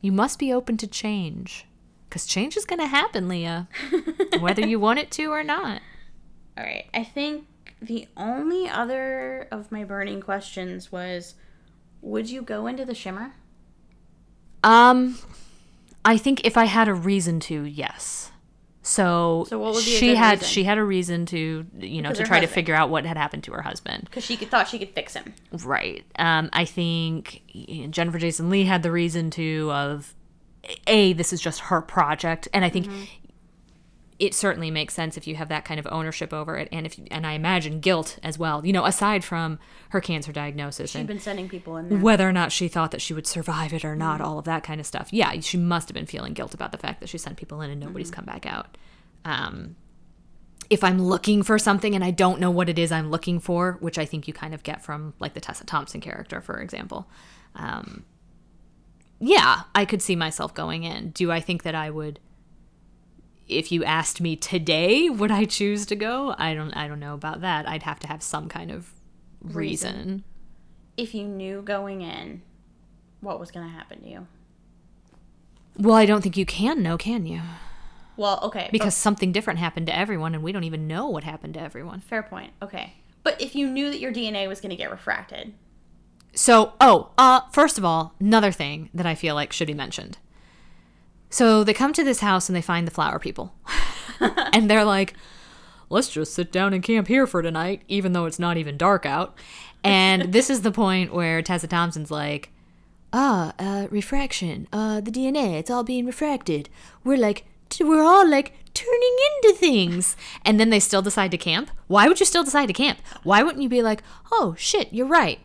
You must be open to change. Because change is going to happen, Leah, whether you want it to or not. All right. I think the only other of my burning questions was would you go into the shimmer? Um, I think if I had a reason to, yes. So, So what would be she had reason? she had a reason to you know Because to try to figure out what had happened to her husband. Because she thought she could fix him. Right. Um, I think Jennifer Jason Leigh had the reason to of a this is just her project, and I think it certainly makes sense if you have that kind of ownership over it, and if and I imagine guilt as well. You know, aside from her cancer diagnosis She'd been sending people in there. whether or not she thought that she would survive it or not, all of that kind of stuff. Yeah, she must have been feeling guilt about the fact that she sent people in and nobody's come back out. Um, if I'm looking for something and I don't know what it is I'm looking for, which I think you kind of get from like the Tessa Thompson character, for example. Um, yeah, I could see myself going in. Do I think that I would? If you asked me today, would I choose to go? I don't. I don't know about that. I'd have to have some kind of Reason. reason. If you knew going in what was going to happen to you. Well, I don't think you can know, can you? Well, okay. Because something different happened to everyone, and we don't even know what happened to everyone. fair point. Okay. But if you knew that your DNA was going to get refracted, So, oh, uh, first of all, another thing that I feel like should be mentioned. So they come to this house and they find the flower people. and they're like, let's just sit down and camp here for tonight, even though it's not even dark out. And this is the point where Tessa Thompson's like, ah, uh, refraction, uh, the DNA, it's all being refracted. We're like, we're all like turning into things. And then they still decide to camp. Why would you still decide to camp? Why wouldn't you be like, oh shit, you're right.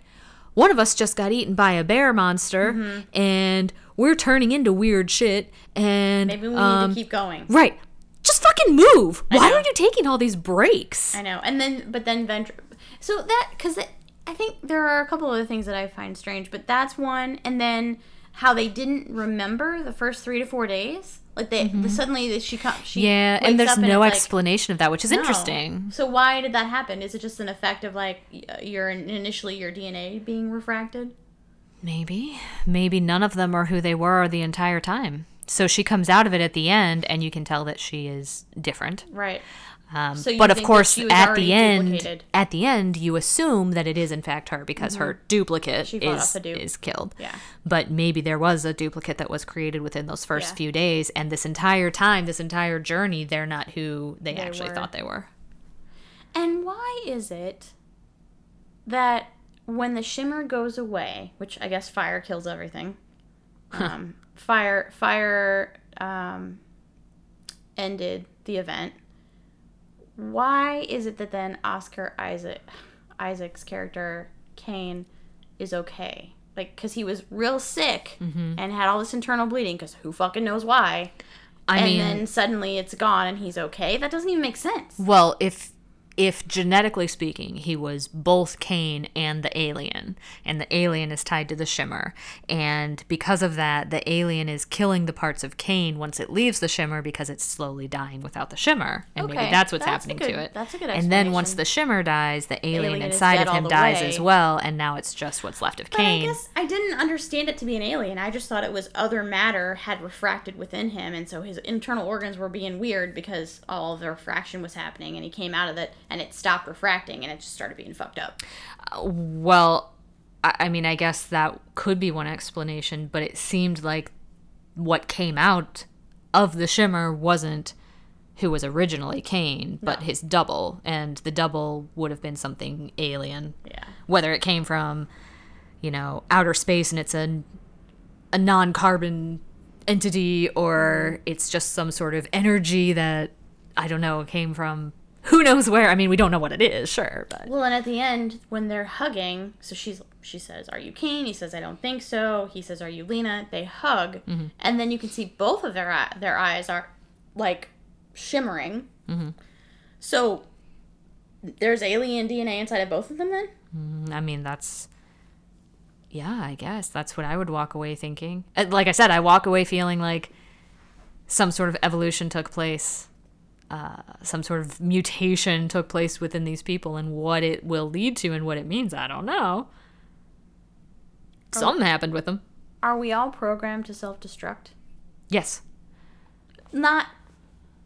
One of us just got eaten by a bear monster, Mm-hmm. and we're turning into weird shit. And Maybe we need um, to keep going. right, just fucking move. Why know. are you taking all these breaks? I know. And then, but then Venture. So that, because I think there are a couple other things that I find strange, but that's one. And then how they didn't remember the first three to four days. Like they the, suddenly that she comes. She Mm-hmm. Yeah, and there's no like, explanation of that, which is no. interesting. So why did that happen? Is it just an effect of like y- your initially your DNA being refracted? Maybe. Maybe none of them are who they were the entire time. So she comes out of it at the end, and you can tell that she is different. Right. Um, So but of course, at the end, duplicated. at the end, you assume that it is in fact her because her duplicate Mm-hmm. She fought is dupe. is killed. Yeah. But maybe there was a duplicate that was created within those first Yeah. few days, and this entire time, this entire journey, they're not who they, They actually were. thought they were. And why is it that when the shimmer goes away, which I guess fire kills everything, um, fire fire um, ended the event. Why is it that then Oscar Isaac Isaac's character Kane is okay? Like, because he was real sick and had all this internal bleeding. Because who fucking knows why? I and mean, then suddenly it's gone and he's okay. That doesn't even make sense. Well, if if genetically speaking, he was both Kane and the alien, and the alien is tied to the shimmer, and because of that, the alien is killing the parts of Kane once it leaves the shimmer because it's slowly dying without the shimmer, and maybe that's what's that's happening good- to it. that's a good And then once the shimmer dies, the alien, Alien inside of him dies way. as well, and now it's just what's left of But I guess I didn't understand it to be an alien. I just thought it was other matter had refracted within him, and so his internal organs were being weird because all the refraction was happening, and he came out of it, and it stopped refracting, and it just started being fucked up. Uh, well, I I mean, I guess that could be one explanation, but it seemed like what came out of the shimmer wasn't who was originally Kane, but his double, and the double would have been something alien. Yeah. Whether it came from, you know, outer space and it's a a non-carbon entity or mm-hmm. it's just some sort of energy that I don't know came from who knows where. I mean, we don't know what it is, sure, but Well, and at the end, when they're hugging, so she's she says, "Are you Kane?" He says, "I don't think so." He says, "Are you Lena?" They hug, Mm-hmm. and then you can see both of their eye- their eyes are like shimmering. Mm-hmm. So there's alien DNA inside of both of them. Then I mean, that's. Yeah, I guess that's what I would walk away thinking. Uh, Like I said, I walk away feeling like some sort of evolution took place, uh, some sort of mutation took place within these people, and what it will lead to and what it means, I don't know. Something happened with them. are we all programmed to self destruct? Yes. Not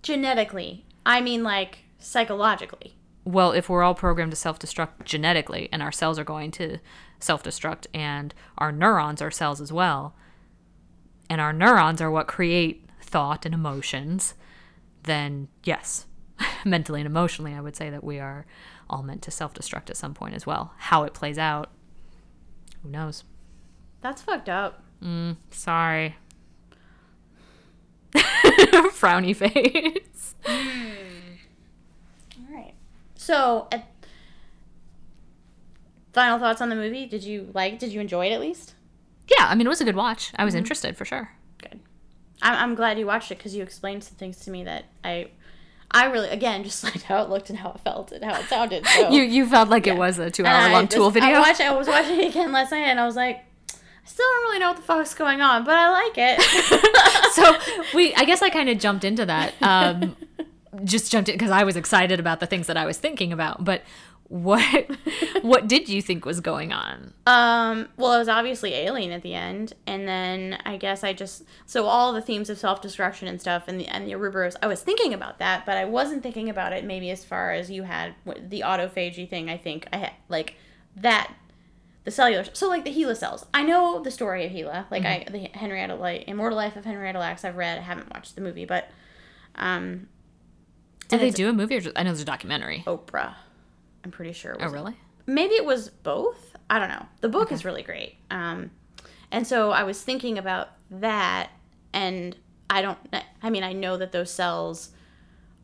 genetically. I mean, like psychologically. Well, if we're all programmed to self destruct genetically, and our cells are going to self destruct, and our neurons are cells as well, and our neurons are what create thought and emotions, then yes, mentally and emotionally, I would say that we are all meant to self destruct at some point as well. How it plays out, who knows? That's fucked up. Mm, sorry. Frowny face. Hmm. All right. So, at, final thoughts on the movie? Did you like? Did you enjoy it at least? Yeah, I mean, it was a good watch. I was mm-hmm. interested for sure. I'm, I'm glad you watched it because you explained some things to me that I, I really again just liked how it looked and how it felt and how it sounded. So. You you felt like it was a two hour long tool video. I, watched, I was watching it again last night and I was like, I still don't really know what the fuck's going on, but I like it. so we i guess i kind of jumped into that um just jumped in because i was excited about the things that i was thinking about but what what did you think was going on Um, well, it was obviously Alien at the end, and then I guess I just so all the themes of self destruction and stuff, and the and the Ouroboros. I was thinking about that, but I wasn't thinking about it maybe as far as you had the autophagy thing. I think I had like that. the cellular. So like the HeLa cells. I know the story of HeLa. Like I the Henrietta Light, Immortal Life of Henrietta Lacks. I've read. I haven't watched the movie, but um, Did they do a movie or just, I know there's a documentary. Oprah. I'm pretty sure. It Oh, was really? maybe it was both. I don't know. The book is really great. Um, and so I was thinking about that, and I don't. I mean, I know that those cells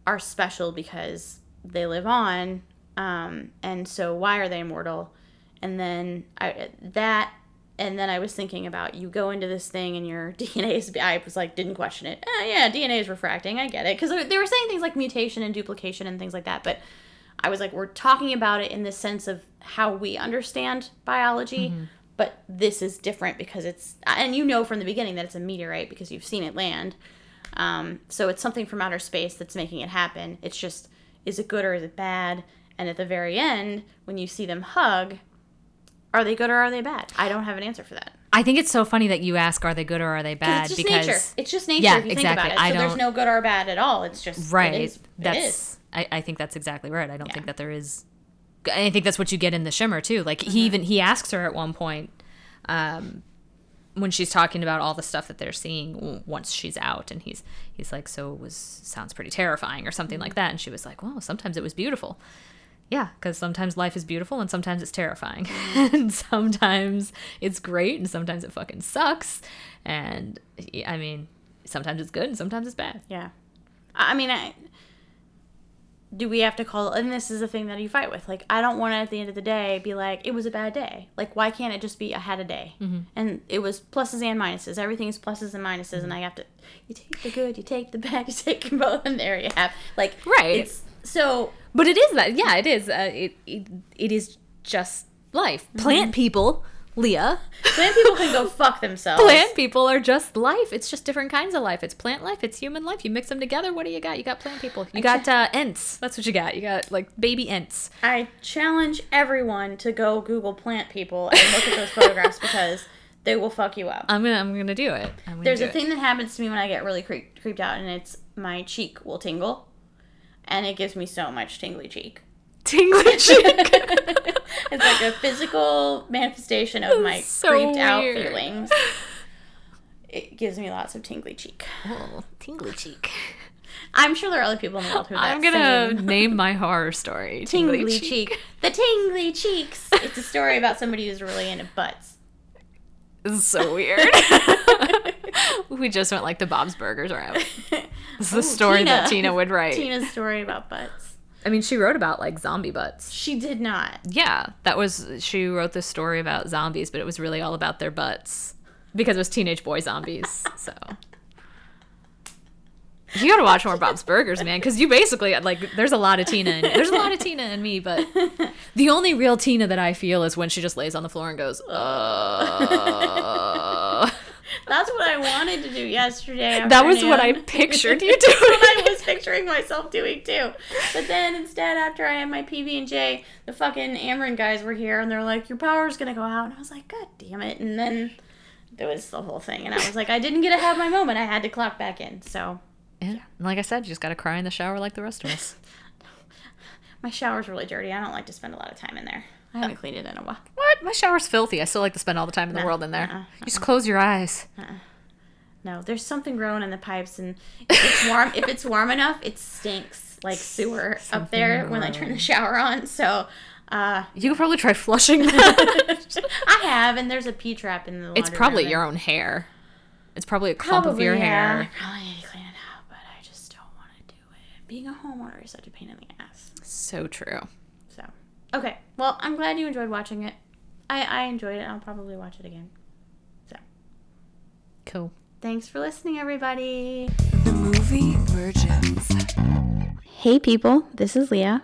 are special because they live on, um, and so why are they immortal? And then I that, and then I was thinking about you go into this thing and your DNA is. I was like, didn't question it. Eh, yeah, DNA is refracting. I get it because they were saying things like mutation and duplication and things like that, but. I was like, we're talking about it in the sense of how we understand biology, but this is different because it's, and you know from the beginning that it's a meteorite because you've seen it land. Um, so it's something from outer space that's making it happen. It's just, is it good or is it bad? And at the very end, when you see them hug, are they good or are they bad? I don't have an answer for that. I think it's so funny that you ask, are they good or are they bad? it's just because nature. It's just nature Yeah, if you exactly. think about it. So there's don't- no good or bad at all. It's just right. It is. That's. I, I think that's exactly right. I don't Yeah. think that there is. I think that's what you get in the shimmer too. Like Mm-hmm. he even he asks her at one point, um, when she's talking about all the stuff that they're seeing once she's out, and he's he's like, so it was sounds pretty terrifying or something Mm-hmm. like that, and she was like, well, sometimes it was beautiful. Yeah, because sometimes life is beautiful and sometimes it's terrifying. Mm-hmm. and sometimes it's great and sometimes it fucking sucks. And I mean, sometimes it's good and sometimes it's bad. Yeah. I I mean, I, do we have to call, and this is the thing that you fight with. Like, I don't want to, at the end of the day, be like, it was a bad day. Like, why can't it just be, I had a day? Mm-hmm. And it was pluses and minuses. Everything is pluses and minuses, Mm-hmm. and I have to, you take the good, you take the bad, you take them both, and there you have. Like, Right. It's, so, But it is that. Yeah, it is. Uh, it, it it is just life. Mm-hmm. Plant people, Leah. plant people can go fuck themselves. Plant people are just life. It's just different kinds of life. It's plant life. It's human life. You mix them together. What do you got? You got plant people. You got uh, ents. That's what you got. You got like baby ants. I challenge everyone to go Google plant people and look at those photographs because they will fuck you up. I'm gonna I'm gonna do it. Gonna There's do a it. thing that happens to me when I get really creep, creeped out, and it's my cheek will tingle, and it gives me so much tingly cheek. tingly cheek. It's like a physical manifestation of my So creeped out feelings. It gives me lots of tingly cheek. oh, tingly cheek. I'm sure there are other people in the world who have I'm gonna same name my horror story tingly, cheek. The tingly cheeks. It's a story about somebody who's really into butts. This is so weird. we just went like the Bob's Burgers route. This is the Ooh, story that Tina would write. Tina's story about butts. I mean, she wrote about like zombie butts. She did not. Yeah, that was she wrote this story about zombies, but it was really all about their butts because it was teenage boy zombies. So you got to watch more Bob's Burgers, man, because you basically like there's a lot of Tina. In, there's a lot of Tina in me, but the only real Tina that I feel is when she just lays on the floor and goes, uh. That's what I wanted to do yesterday. That was what I pictured you That's what doing. I was picturing myself doing too. But then instead, after I had my PB and J, the fucking Ameren guys were here, and they're like, "Your power's gonna go out," and I was like, "God damn it!" And then there was the whole thing, and I was like, I didn't get to have my moment. I had to clock back in. So Yeah, and like I said, you just got to cry in the shower like the rest of us. my shower's really dirty. I don't like to spend a lot of time in there. I haven't cleaned it in a while. What? My shower's filthy. I still like to spend all the time in the Nah, world in there. uh-uh, You just close your eyes. No, there's something growing in the pipes, and if it's warm, if it's warm enough, it stinks like sewer up there when I turn the shower on. So, uh, You could probably try flushing that. I have, and there's a pee trap in the. it's probably your own hair. It's probably a clump of your yeah. hair. I probably need to clean it out, but I just don't want to do it. Being a homeowner is such a pain in the ass. So true. So, okay. Well, I'm glad you enjoyed watching it. I I enjoyed it. I'll probably watch it again. So, Cool. thanks for listening, everybody. The movie Virgins. Hey, people, this is Leah.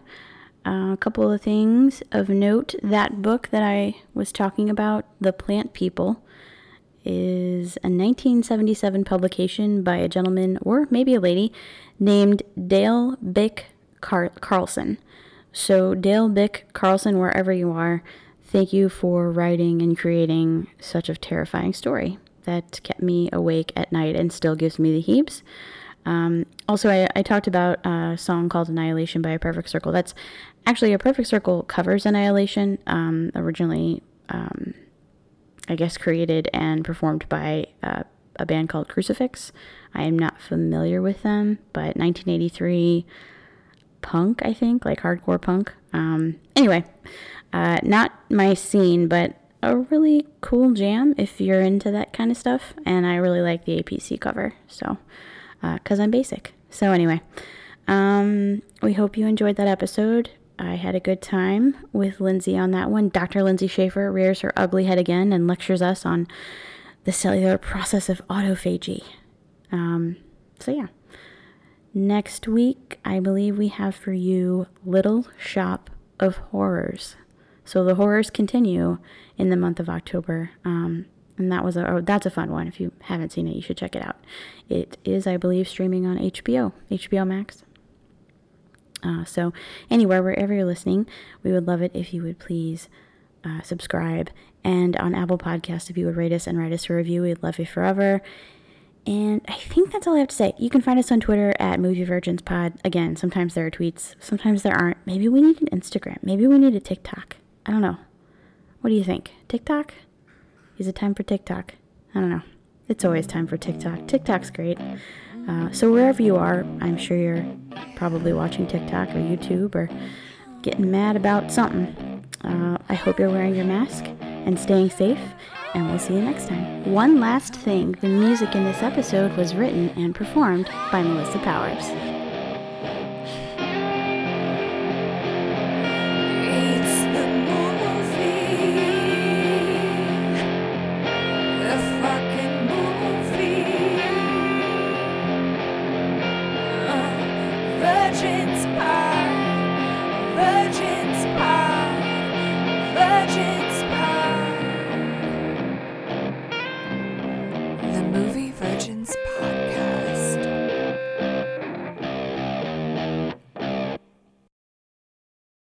Uh, a couple of things of note. That book that I was talking about, The Plant People, is a 1977 publication by a gentleman, or maybe a lady, named Dale Bick Car- Carlson. So, Dale Bick Carlson, wherever you are, thank you for writing and creating such a terrifying story that kept me awake at night and still gives me the heaps. Um, also, I, I talked about a song called Annihilation by A Perfect Circle. That's actually A Perfect Circle covers Annihilation, um, originally um, I guess, created and performed by uh, a band called Crucifix. I am not familiar with them, but 1983 punk, I think, like hardcore punk. Um, anyway, uh, not my scene, but a really cool jam if you're into that kind of stuff. And I really like the APC cover, so because uh, I'm basic. So anyway, um, we hope you enjoyed that episode. I had a good time with Lindsay on that one. Dr. Lindsay Schaefer rears her ugly head again and lectures us on the cellular process of autophagy. Um, so, yeah. Next week, I believe we have for you Little Shop of Horrors. So the horrors continue in the month of October. Um, and that was a oh, that's a fun one. If you haven't seen it, you should check it out. It is, I believe, streaming on HBO, HBO Max. Uh, so, anywhere, wherever you're listening, we would love it if you would please uh, subscribe. And on Apple Podcast, if you would rate us and write us a review, we'd love you forever. And I think that's all I have to say. You can find us on Twitter at Movie Virgins Pod. Again, sometimes there are tweets, sometimes there aren't. Maybe we need an Instagram. Maybe we need a TikTok. I don't know. What do you think? TikTok? Is it time for TikTok? I don't know. It's always time for TikTok. TikTok's great. Uh, so wherever you are, I'm sure you're probably watching TikTok or YouTube or getting mad about something. Uh, I hope you're wearing your mask and staying safe, and we'll see you next time. One last thing the music in this episode was written and performed by Melissa Powers.